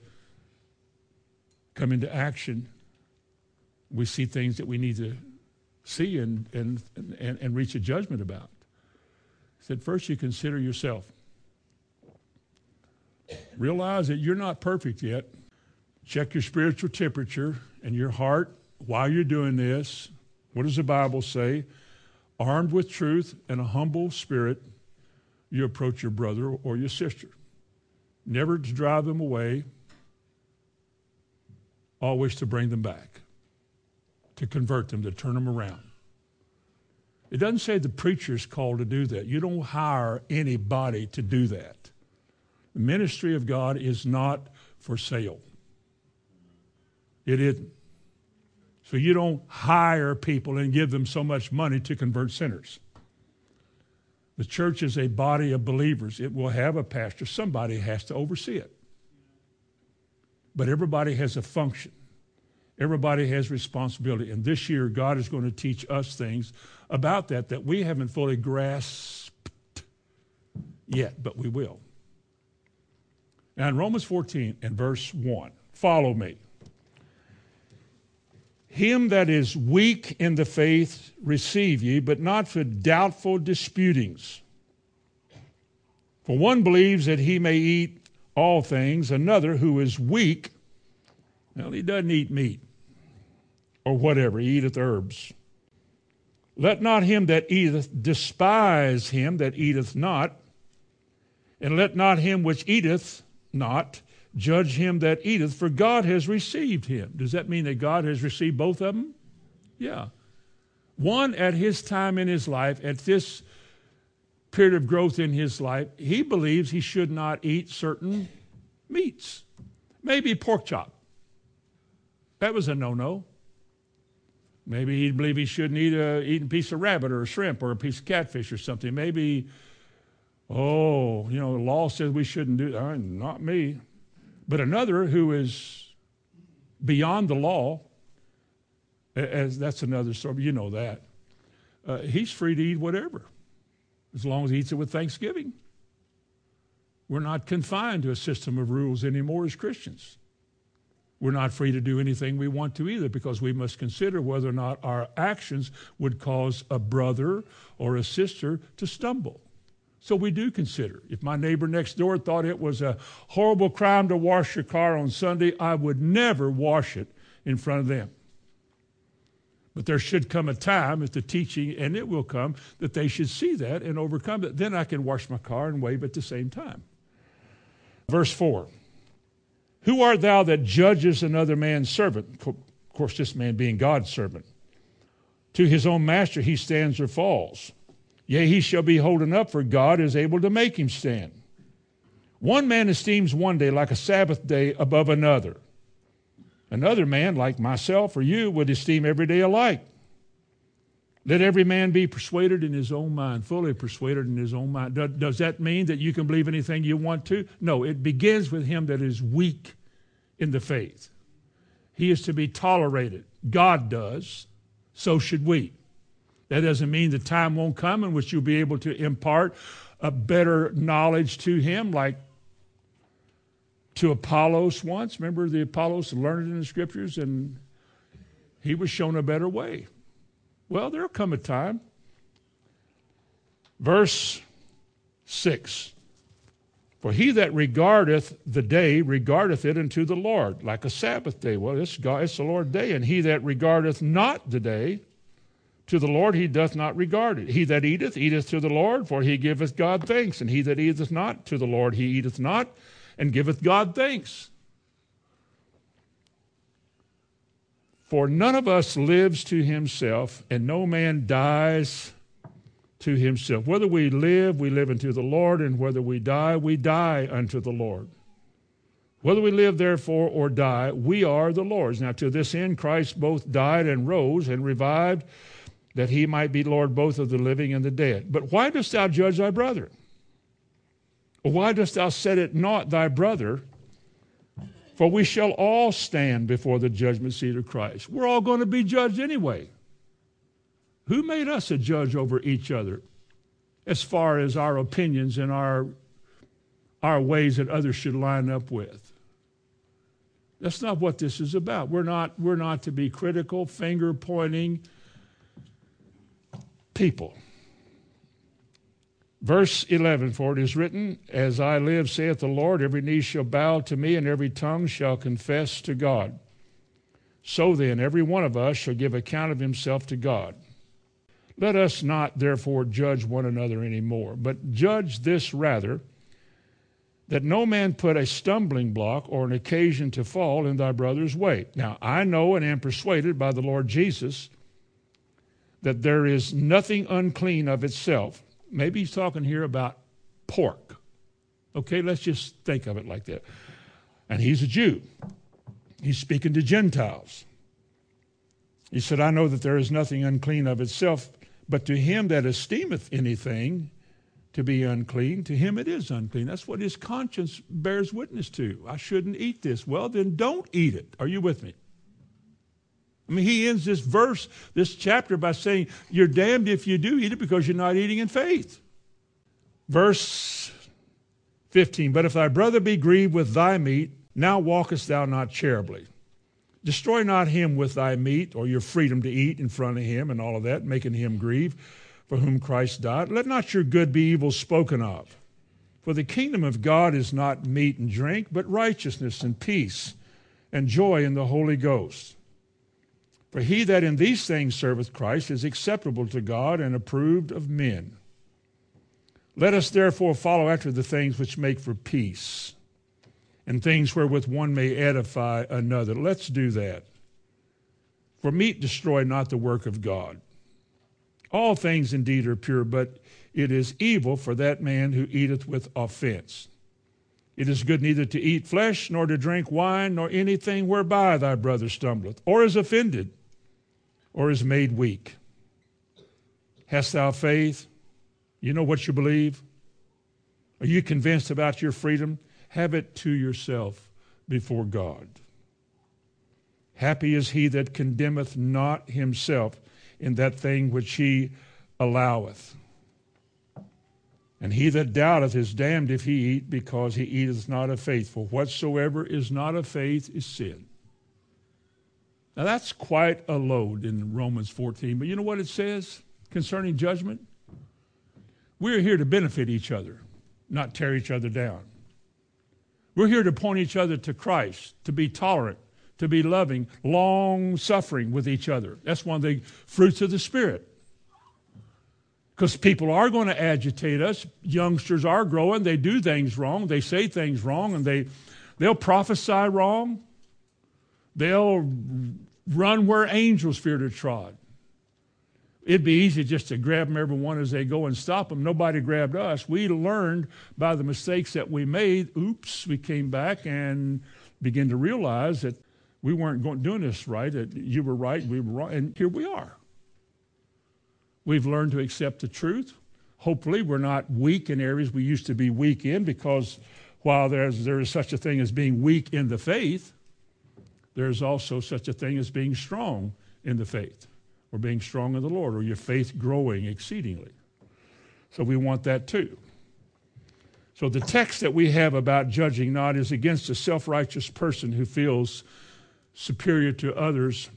come into action, we see things that we need to see and, and, and, and reach a judgment about. He said, first you consider yourself. Realize that you're not perfect yet. Check your spiritual temperature and your heart while you're doing this. What does the Bible say? Armed with truth and a humble spirit, you approach your brother or your sister. Never to drive them away, always to bring them back to convert them, to turn them around. It doesn't say the preacher is called to do that. You don't hire anybody to do that. The ministry of God is not for sale. It isn't. So you don't hire people and give them so much money to convert sinners. The church is a body of believers. It will have a pastor. Somebody has to oversee it. But everybody has a function. Everybody has responsibility. And this year, God is going to teach us things about that that we haven't fully grasped yet, but we will. Now, in Romans 14 and verse 1, follow me. Him that is weak in the faith receive ye, but not for doubtful disputings. For one believes that he may eat all things, another who is weak well, he doesn't eat meat or whatever, he eateth herbs. Let not him that eateth despise him that eateth not, and let not him which eateth not judge him that eateth, for God has received him. Does that mean that God has received both of them? Yeah. One at his time in his life, at this period of growth in his life, he believes he should not eat certain meats. Maybe pork chop. That was a no no. Maybe he'd believe he shouldn't eat a, eat a piece of rabbit or a shrimp or a piece of catfish or something. Maybe, oh, you know, the law says we shouldn't do that. Not me. But another who is beyond the law, as that's another story, you know that. Uh, he's free to eat whatever, as long as he eats it with thanksgiving. We're not confined to a system of rules anymore as Christians we're not free to do anything we want to either because we must consider whether or not our actions would cause a brother or a sister to stumble. So we do consider. If my neighbor next door thought it was a horrible crime to wash your car on Sunday, I would never wash it in front of them. But there should come a time, if the teaching, and it will come, that they should see that and overcome it. Then I can wash my car and wave at the same time. Verse 4 who art thou that judges another man's servant? Of course, this man being God's servant. To his own master he stands or falls. Yea, he shall be holden up, for God is able to make him stand. One man esteems one day like a Sabbath day above another. Another man, like myself or you, would esteem every day alike. Let every man be persuaded in his own mind, fully persuaded in his own mind. Does that mean that you can believe anything you want to? No, it begins with him that is weak in the faith. He is to be tolerated. God does. So should we. That doesn't mean the time won't come in which you'll be able to impart a better knowledge to him, like to Apollos once. Remember the Apollos learned in the scriptures and he was shown a better way. Well, there'll come a time. Verse 6 For he that regardeth the day regardeth it unto the Lord, like a Sabbath day. Well, it's, God, it's the Lord's day. And he that regardeth not the day, to the Lord he doth not regard it. He that eateth, eateth to the Lord, for he giveth God thanks. And he that eateth not to the Lord, he eateth not, and giveth God thanks. For none of us lives to himself, and no man dies to himself. Whether we live, we live unto the Lord, and whether we die, we die unto the Lord. Whether we live, therefore, or die, we are the Lord's. Now, to this end, Christ both died and rose and revived, that he might be Lord both of the living and the dead. But why dost thou judge thy brother? Why dost thou set it not thy brother? For we shall all stand before the judgment seat of Christ. We're all going to be judged anyway. Who made us a judge over each other as far as our opinions and our, our ways that others should line up with? That's not what this is about. We're not, we're not to be critical, finger pointing people. Verse 11 For it is written, As I live, saith the Lord, every knee shall bow to me, and every tongue shall confess to God. So then, every one of us shall give account of himself to God. Let us not, therefore, judge one another any more, but judge this rather that no man put a stumbling block or an occasion to fall in thy brother's way. Now, I know and am persuaded by the Lord Jesus that there is nothing unclean of itself. Maybe he's talking here about pork. Okay, let's just think of it like that. And he's a Jew. He's speaking to Gentiles. He said, I know that there is nothing unclean of itself, but to him that esteemeth anything to be unclean, to him it is unclean. That's what his conscience bears witness to. I shouldn't eat this. Well, then don't eat it. Are you with me? I mean, he ends this verse, this chapter, by saying, You're damned if you do eat it because you're not eating in faith. Verse 15 But if thy brother be grieved with thy meat, now walkest thou not charitably. Destroy not him with thy meat or your freedom to eat in front of him and all of that, making him grieve for whom Christ died. Let not your good be evil spoken of. For the kingdom of God is not meat and drink, but righteousness and peace and joy in the Holy Ghost. For he that in these things serveth Christ is acceptable to God and approved of men. Let us therefore follow after the things which make for peace and things wherewith one may edify another. Let's do that. For meat destroy not the work of God. All things indeed are pure, but it is evil for that man who eateth with offense. It is good neither to eat flesh, nor to drink wine, nor anything whereby thy brother stumbleth, or is offended, or is made weak. Hast thou faith? You know what you believe? Are you convinced about your freedom? Have it to yourself before God. Happy is he that condemneth not himself in that thing which he alloweth. And he that doubteth is damned if he eat, because he eateth not of faith. For whatsoever is not of faith is sin. Now that's quite a load in Romans 14. But you know what it says concerning judgment? We're here to benefit each other, not tear each other down. We're here to point each other to Christ, to be tolerant, to be loving, long suffering with each other. That's one of the fruits of the Spirit. Because people are going to agitate us. Youngsters are growing. They do things wrong. They say things wrong, and they, they'll prophesy wrong. They'll run where angels fear to trod. It'd be easy just to grab them every one as they go and stop them. Nobody grabbed us. We learned by the mistakes that we made. Oops, we came back and began to realize that we weren't going, doing this right. That you were right, we were wrong, and here we are. We've learned to accept the truth. Hopefully, we're not weak in areas we used to be weak in because while there's, there is such a thing as being weak in the faith, there's also such a thing as being strong in the faith or being strong in the Lord or your faith growing exceedingly. So we want that too. So the text that we have about judging not is against a self righteous person who feels superior to others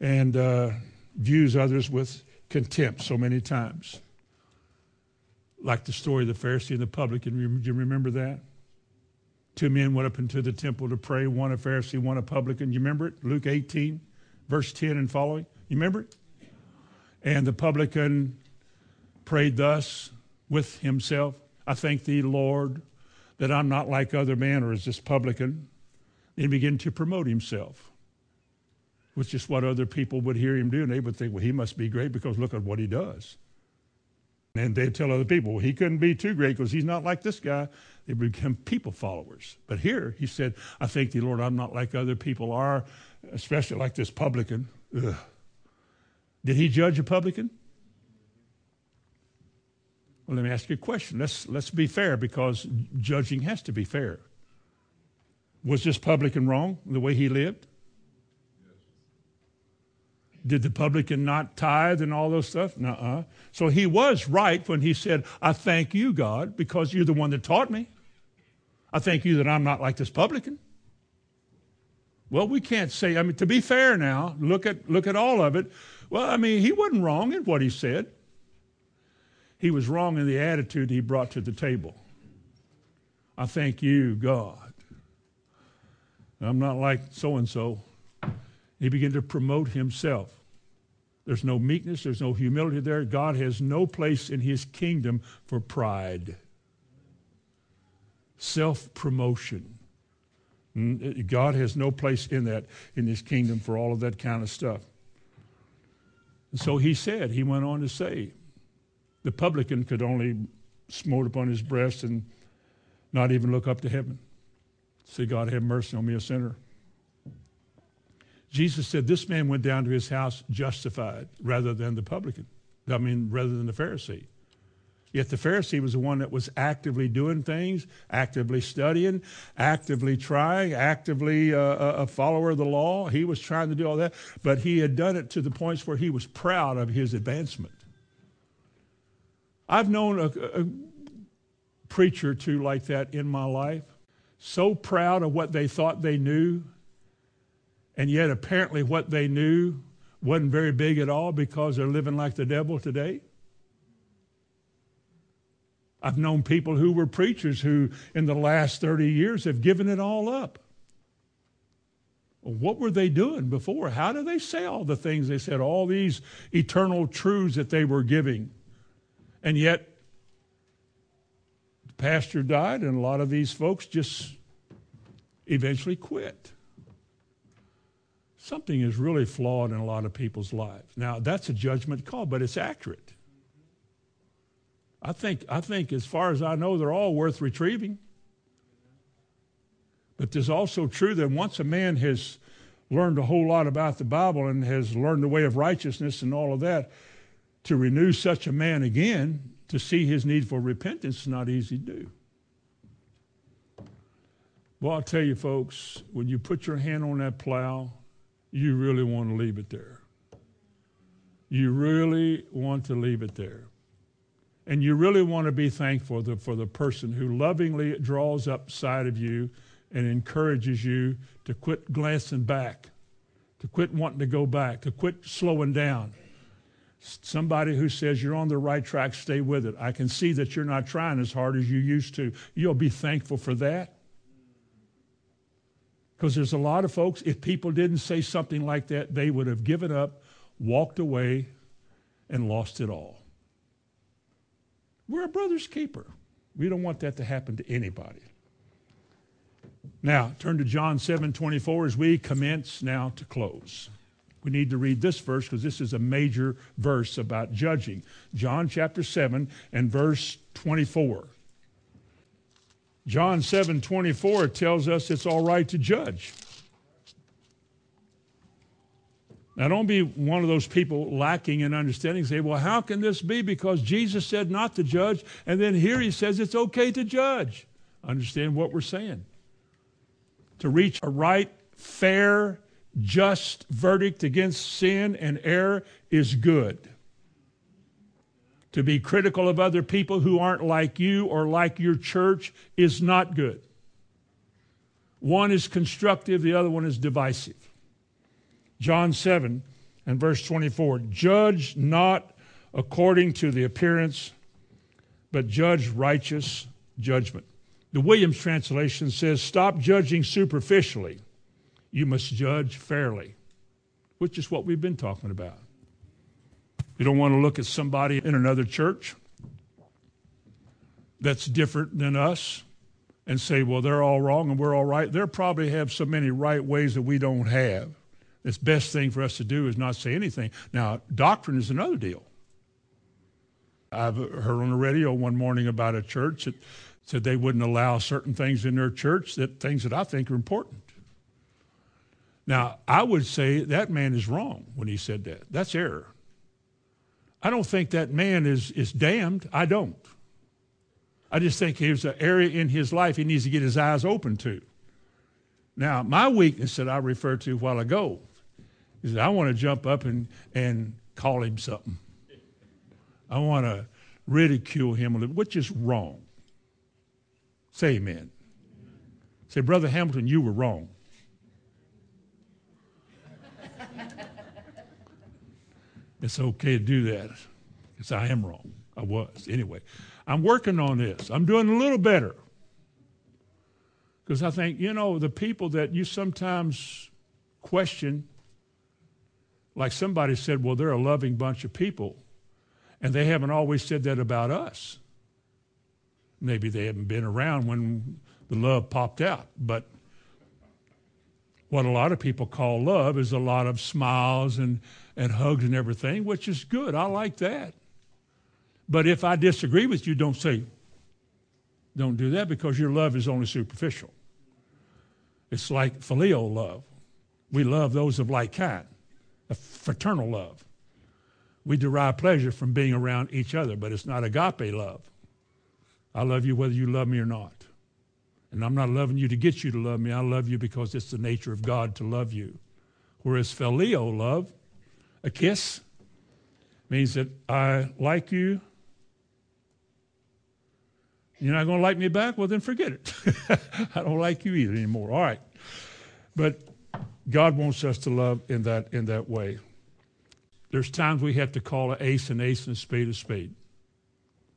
and uh, views others with contempt so many times. Like the story of the Pharisee and the publican. Do you remember that? Two men went up into the temple to pray, one a Pharisee, one a publican. You remember it? Luke 18, verse 10 and following. You remember it? And the publican prayed thus with himself I thank thee, Lord, that I'm not like other men or as this publican. Then he began to promote himself, which is what other people would hear him do. And they would think, well, he must be great because look at what he does. And they'd tell other people, well, he couldn't be too great because he's not like this guy. They become people followers. But here he said, I thank thee, Lord, I'm not like other people are, especially like this publican. Ugh. Did he judge a publican? Well, let me ask you a question. Let's, let's be fair because judging has to be fair. Was this publican wrong the way he lived? Did the publican not tithe and all those stuff? nuh So he was right when he said, I thank you, God, because you're the one that taught me. I thank you that I'm not like this publican. Well, we can't say, I mean, to be fair now, look at, look at all of it. Well, I mean, he wasn't wrong in what he said. He was wrong in the attitude he brought to the table. I thank you, God. I'm not like so and so. He began to promote himself. There's no meekness, there's no humility there. God has no place in his kingdom for pride, self promotion. Mm, God has no place in that, in his kingdom for all of that kind of stuff. And so he said, he went on to say, the publican could only smote upon his breast and not even look up to heaven. Say, God, have mercy on me, a sinner. Jesus said this man went down to his house justified rather than the publican. I mean, rather than the Pharisee. Yet the Pharisee was the one that was actively doing things, actively studying, actively trying, actively uh, a follower of the law. He was trying to do all that, but he had done it to the points where he was proud of his advancement. I've known a, a preacher or two like that in my life, so proud of what they thought they knew, and yet apparently what they knew wasn't very big at all because they're living like the devil today. I've known people who were preachers who, in the last 30 years, have given it all up. What were they doing before? How did they say all the things they said, all these eternal truths that they were giving? And yet, the pastor died, and a lot of these folks just eventually quit. Something is really flawed in a lot of people's lives. Now, that's a judgment call, but it's accurate. I think, I think, as far as I know, they're all worth retrieving. But there's also true that once a man has learned a whole lot about the Bible and has learned the way of righteousness and all of that, to renew such a man again, to see his need for repentance is not easy to do. Well, I'll tell you, folks, when you put your hand on that plow, you really want to leave it there. You really want to leave it there. And you really want to be thankful for the person who lovingly draws up side of you and encourages you to quit glancing back, to quit wanting to go back, to quit slowing down somebody who says you're on the right track, stay with it. I can see that you're not trying as hard as you used to. You'll be thankful for that. Because there's a lot of folks, if people didn't say something like that, they would have given up, walked away, and lost it all. We're a brother's keeper. We don't want that to happen to anybody. Now, turn to John 7 24 as we commence now to close we need to read this verse because this is a major verse about judging. John chapter 7 and verse 24. John 7 24 tells us it's all right to judge. Now, don't be one of those people lacking in understanding. Say, well, how can this be? Because Jesus said not to judge, and then here he says it's okay to judge. Understand what we're saying. To reach a right, fair, just verdict against sin and error is good. To be critical of other people who aren't like you or like your church is not good. One is constructive, the other one is divisive. John 7 and verse 24 Judge not according to the appearance, but judge righteous judgment. The Williams translation says, Stop judging superficially you must judge fairly, which is what we've been talking about. You don't want to look at somebody in another church that's different than us and say, well, they're all wrong and we're all right. They probably have so many right ways that we don't have. The best thing for us to do is not say anything. Now, doctrine is another deal. I've heard on the radio one morning about a church that said they wouldn't allow certain things in their church, that things that I think are important. Now, I would say that man is wrong when he said that. That's error. I don't think that man is, is damned. I don't. I just think there's an area in his life he needs to get his eyes open to. Now, my weakness that I referred to a while ago is I want to jump up and, and call him something. I want to ridicule him a little, which is wrong. Say amen. Say, Brother Hamilton, you were wrong. It's okay to do that because I am wrong. I was. Anyway, I'm working on this. I'm doing a little better. Because I think, you know, the people that you sometimes question, like somebody said, well, they're a loving bunch of people. And they haven't always said that about us. Maybe they haven't been around when the love popped out. But what a lot of people call love is a lot of smiles and, and hugs and everything, which is good. I like that. But if I disagree with you, don't say, don't do that because your love is only superficial. It's like filial love. We love those of like kind, a fraternal love. We derive pleasure from being around each other, but it's not agape love. I love you whether you love me or not. And I'm not loving you to get you to love me. I love you because it's the nature of God to love you. Whereas filial love, a kiss, means that I like you. You're not going to like me back? Well, then forget it. I don't like you either anymore. All right. But God wants us to love in that, in that way. There's times we have to call an ace an ace and a spade a spade.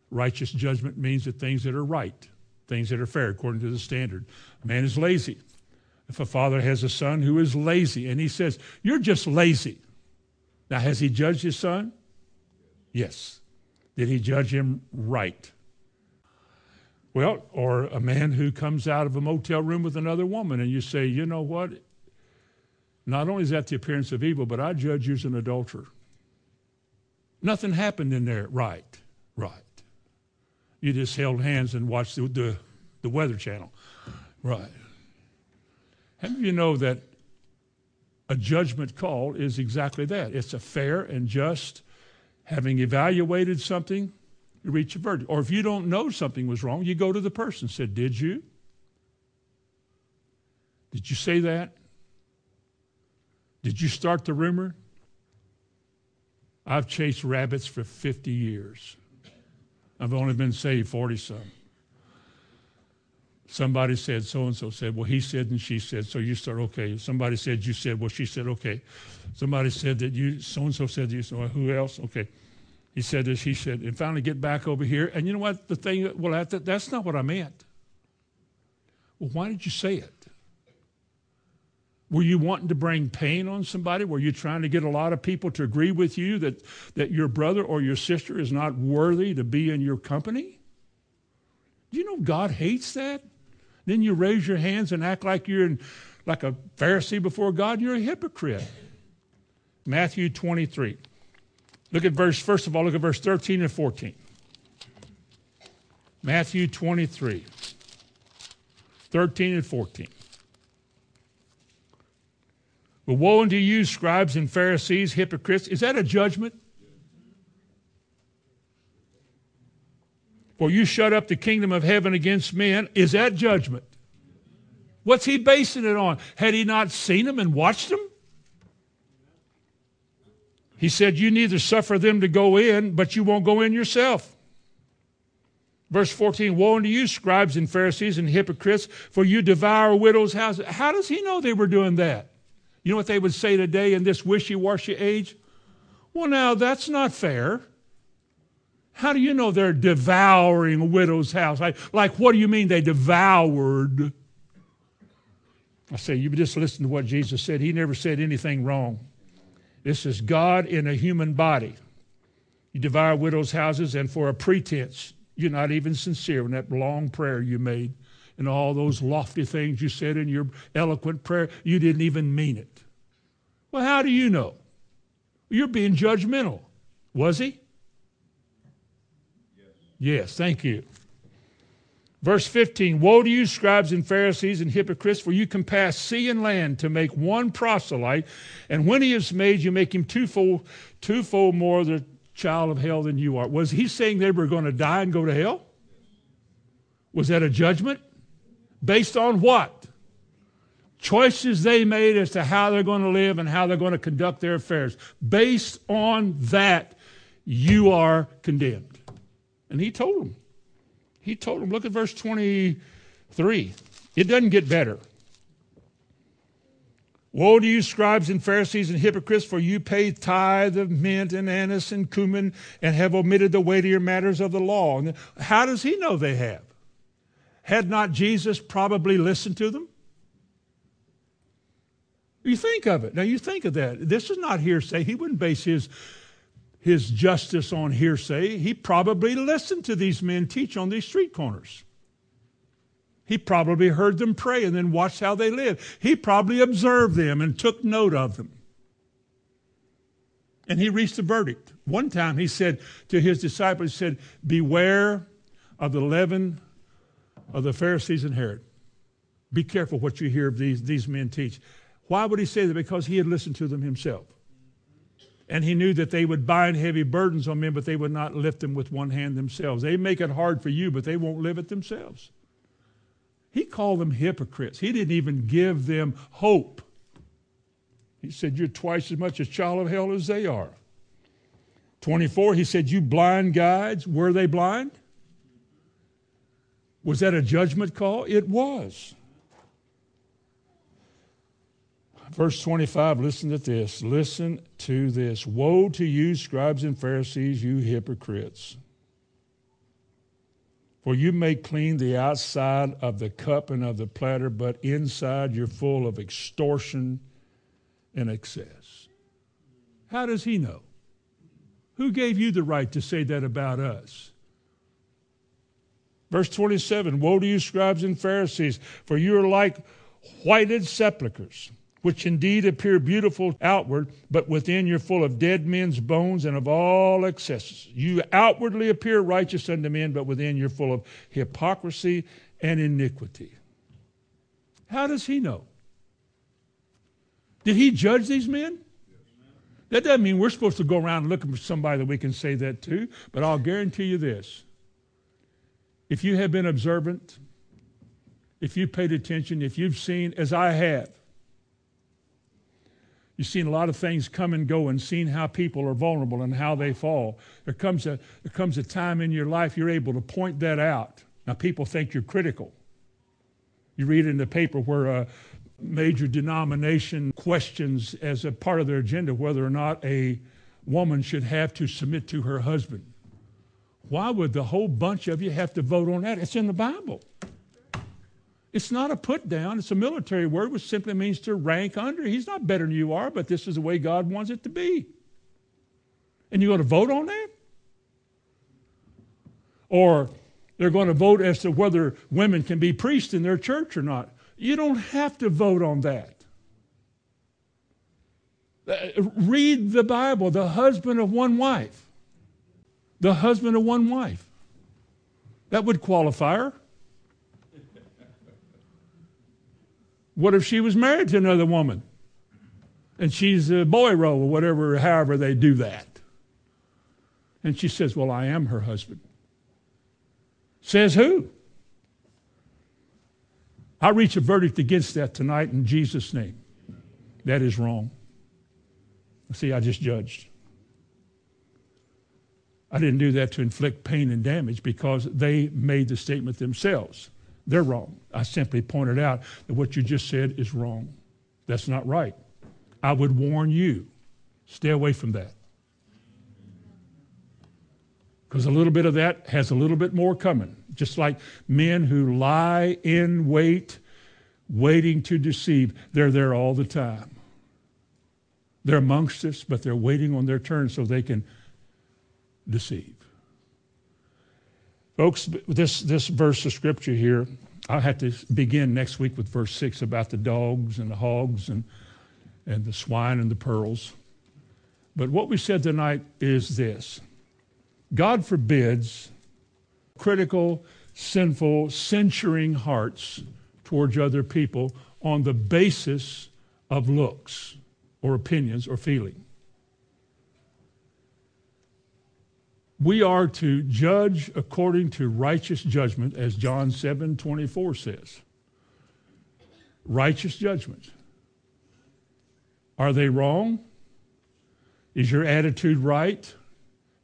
Righteous judgment means that things that are right, things that are fair according to the standard. A man is lazy. If a father has a son who is lazy and he says, You're just lazy. Now, has he judged his son? Yes. Did he judge him right? Well, or a man who comes out of a motel room with another woman and you say, You know what? Not only is that the appearance of evil, but I judge you as an adulterer. Nothing happened in there. Right, right. You just held hands and watched the, the, the Weather Channel. Right. How of you know that a judgment call is exactly that? It's a fair and just, having evaluated something, you reach a verdict. Or if you don't know something was wrong, you go to the person and said, Did you? Did you say that? Did you start the rumor? I've chased rabbits for 50 years. I've only been saved 40 some. Somebody said, so and so said, well, he said and she said, so you start, okay. Somebody said, you said, well, she said, okay. Somebody said that you, so and so said, you said, well, who else? Okay. He said this, he said, and finally get back over here. And you know what? The thing, well, that's not what I meant. Well, why did you say it? Were you wanting to bring pain on somebody? Were you trying to get a lot of people to agree with you that, that your brother or your sister is not worthy to be in your company? Do you know God hates that? Then you raise your hands and act like you're in, like a Pharisee before God, you're a hypocrite. Matthew 23. Look at verse, first of all, look at verse 13 and 14. Matthew 23, 13 and 14. But woe unto you, scribes and Pharisees, hypocrites. Is that a judgment? For you shut up the kingdom of heaven against men. Is that judgment? What's he basing it on? Had he not seen them and watched them? He said, You neither suffer them to go in, but you won't go in yourself. Verse 14 Woe unto you, scribes and Pharisees and hypocrites, for you devour widows' houses. How does he know they were doing that? You know what they would say today in this wishy washy age? Well, now, that's not fair. How do you know they're devouring a widow's house? Like, like what do you mean they devoured? I say, you just listen to what Jesus said. He never said anything wrong. This is God in a human body. You devour widows' houses, and for a pretense, you're not even sincere in that long prayer you made and all those lofty things you said in your eloquent prayer. You didn't even mean it. Well, how do you know? You're being judgmental. Was he? Yes, thank you. Verse 15 Woe to you, scribes and Pharisees and hypocrites, for you compass sea and land to make one proselyte, and when he is made, you make him twofold, twofold more the child of hell than you are. Was he saying they were going to die and go to hell? Was that a judgment? Based on what? Choices they made as to how they're going to live and how they're going to conduct their affairs. Based on that, you are condemned. And he told them. He told them, look at verse 23. It doesn't get better. Woe to you, scribes and Pharisees and hypocrites, for you pay tithe of mint and anise and cumin and have omitted the weightier matters of the law. And how does he know they have? Had not Jesus probably listened to them? You think of it. Now, you think of that. This is not hearsay. He wouldn't base his his justice on hearsay. He probably listened to these men teach on these street corners. He probably heard them pray and then watched how they lived. He probably observed them and took note of them. And he reached a verdict. One time he said to his disciples, he said, Beware of the leaven of the Pharisees and Herod. Be careful what you hear of these, these men teach. Why would he say that? Because he had listened to them himself. And he knew that they would bind heavy burdens on men, but they would not lift them with one hand themselves. They make it hard for you, but they won't live it themselves. He called them hypocrites. He didn't even give them hope. He said, You're twice as much a child of hell as they are. 24, he said, You blind guides. Were they blind? Was that a judgment call? It was. Verse 25, listen to this. Listen to this. Woe to you, scribes and Pharisees, you hypocrites. For you make clean the outside of the cup and of the platter, but inside you're full of extortion and excess. How does he know? Who gave you the right to say that about us? Verse 27 Woe to you, scribes and Pharisees, for you are like whited sepulchres which indeed appear beautiful outward, but within you're full of dead men's bones and of all excesses. You outwardly appear righteous unto men, but within you're full of hypocrisy and iniquity. How does he know? Did he judge these men? That doesn't mean we're supposed to go around looking for somebody that we can say that to, but I'll guarantee you this. If you have been observant, if you've paid attention, if you've seen, as I have, You've seen a lot of things come and go and seen how people are vulnerable and how they fall. There comes a, there comes a time in your life you're able to point that out. Now, people think you're critical. You read in the paper where a major denomination questions as a part of their agenda whether or not a woman should have to submit to her husband. Why would the whole bunch of you have to vote on that? It's in the Bible. It's not a put down, it's a military word which simply means to rank under. He's not better than you are, but this is the way God wants it to be. And you're going to vote on that? Or they're going to vote as to whether women can be priests in their church or not. You don't have to vote on that. Uh, read the Bible, the husband of one wife. The husband of one wife. That would qualify her. What if she was married to another woman? And she's a boy roll or whatever, however they do that. And she says, Well, I am her husband. Says who? I reach a verdict against that tonight in Jesus' name. That is wrong. See, I just judged. I didn't do that to inflict pain and damage because they made the statement themselves. They're wrong. I simply pointed out that what you just said is wrong. That's not right. I would warn you stay away from that. Because a little bit of that has a little bit more coming. Just like men who lie in wait, waiting to deceive, they're there all the time. They're amongst us, but they're waiting on their turn so they can deceive. Folks, this, this verse of scripture here, I'll have to begin next week with verse 6 about the dogs and the hogs and, and the swine and the pearls. But what we said tonight is this God forbids critical, sinful, censuring hearts towards other people on the basis of looks or opinions or feeling. We are to judge according to righteous judgment, as John 7 24 says. Righteous judgment. Are they wrong? Is your attitude right?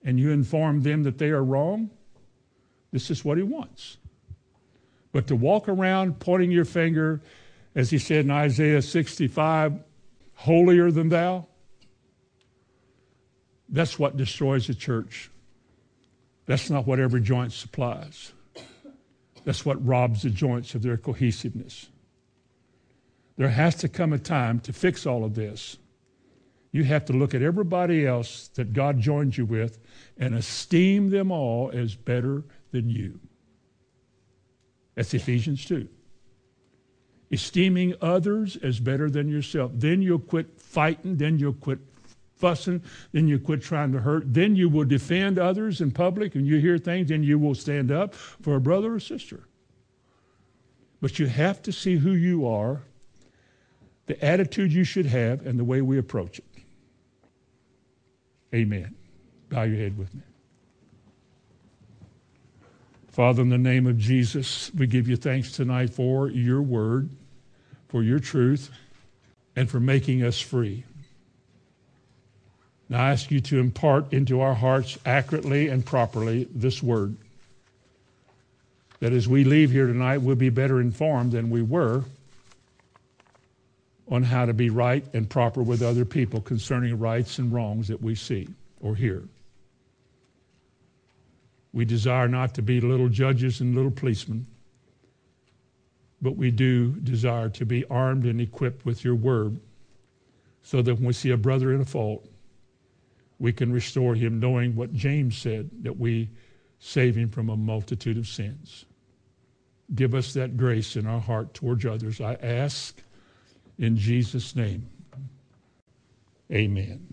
And you inform them that they are wrong? This is what he wants. But to walk around pointing your finger, as he said in Isaiah 65, holier than thou, that's what destroys the church. That's not what every joint supplies. That's what robs the joints of their cohesiveness. There has to come a time to fix all of this. You have to look at everybody else that God joined you with and esteem them all as better than you. That's Ephesians 2. Esteeming others as better than yourself. Then you'll quit fighting, then you'll quit fussing, then you quit trying to hurt. Then you will defend others in public and you hear things, and you will stand up for a brother or sister. But you have to see who you are, the attitude you should have, and the way we approach it. Amen. Bow your head with me. Father, in the name of Jesus, we give you thanks tonight for your word, for your truth, and for making us free. Now I ask you to impart into our hearts accurately and properly this word. That as we leave here tonight, we'll be better informed than we were on how to be right and proper with other people concerning rights and wrongs that we see or hear. We desire not to be little judges and little policemen, but we do desire to be armed and equipped with your word so that when we see a brother in a fault, we can restore him, knowing what James said that we save him from a multitude of sins. Give us that grace in our heart towards others. I ask in Jesus' name. Amen.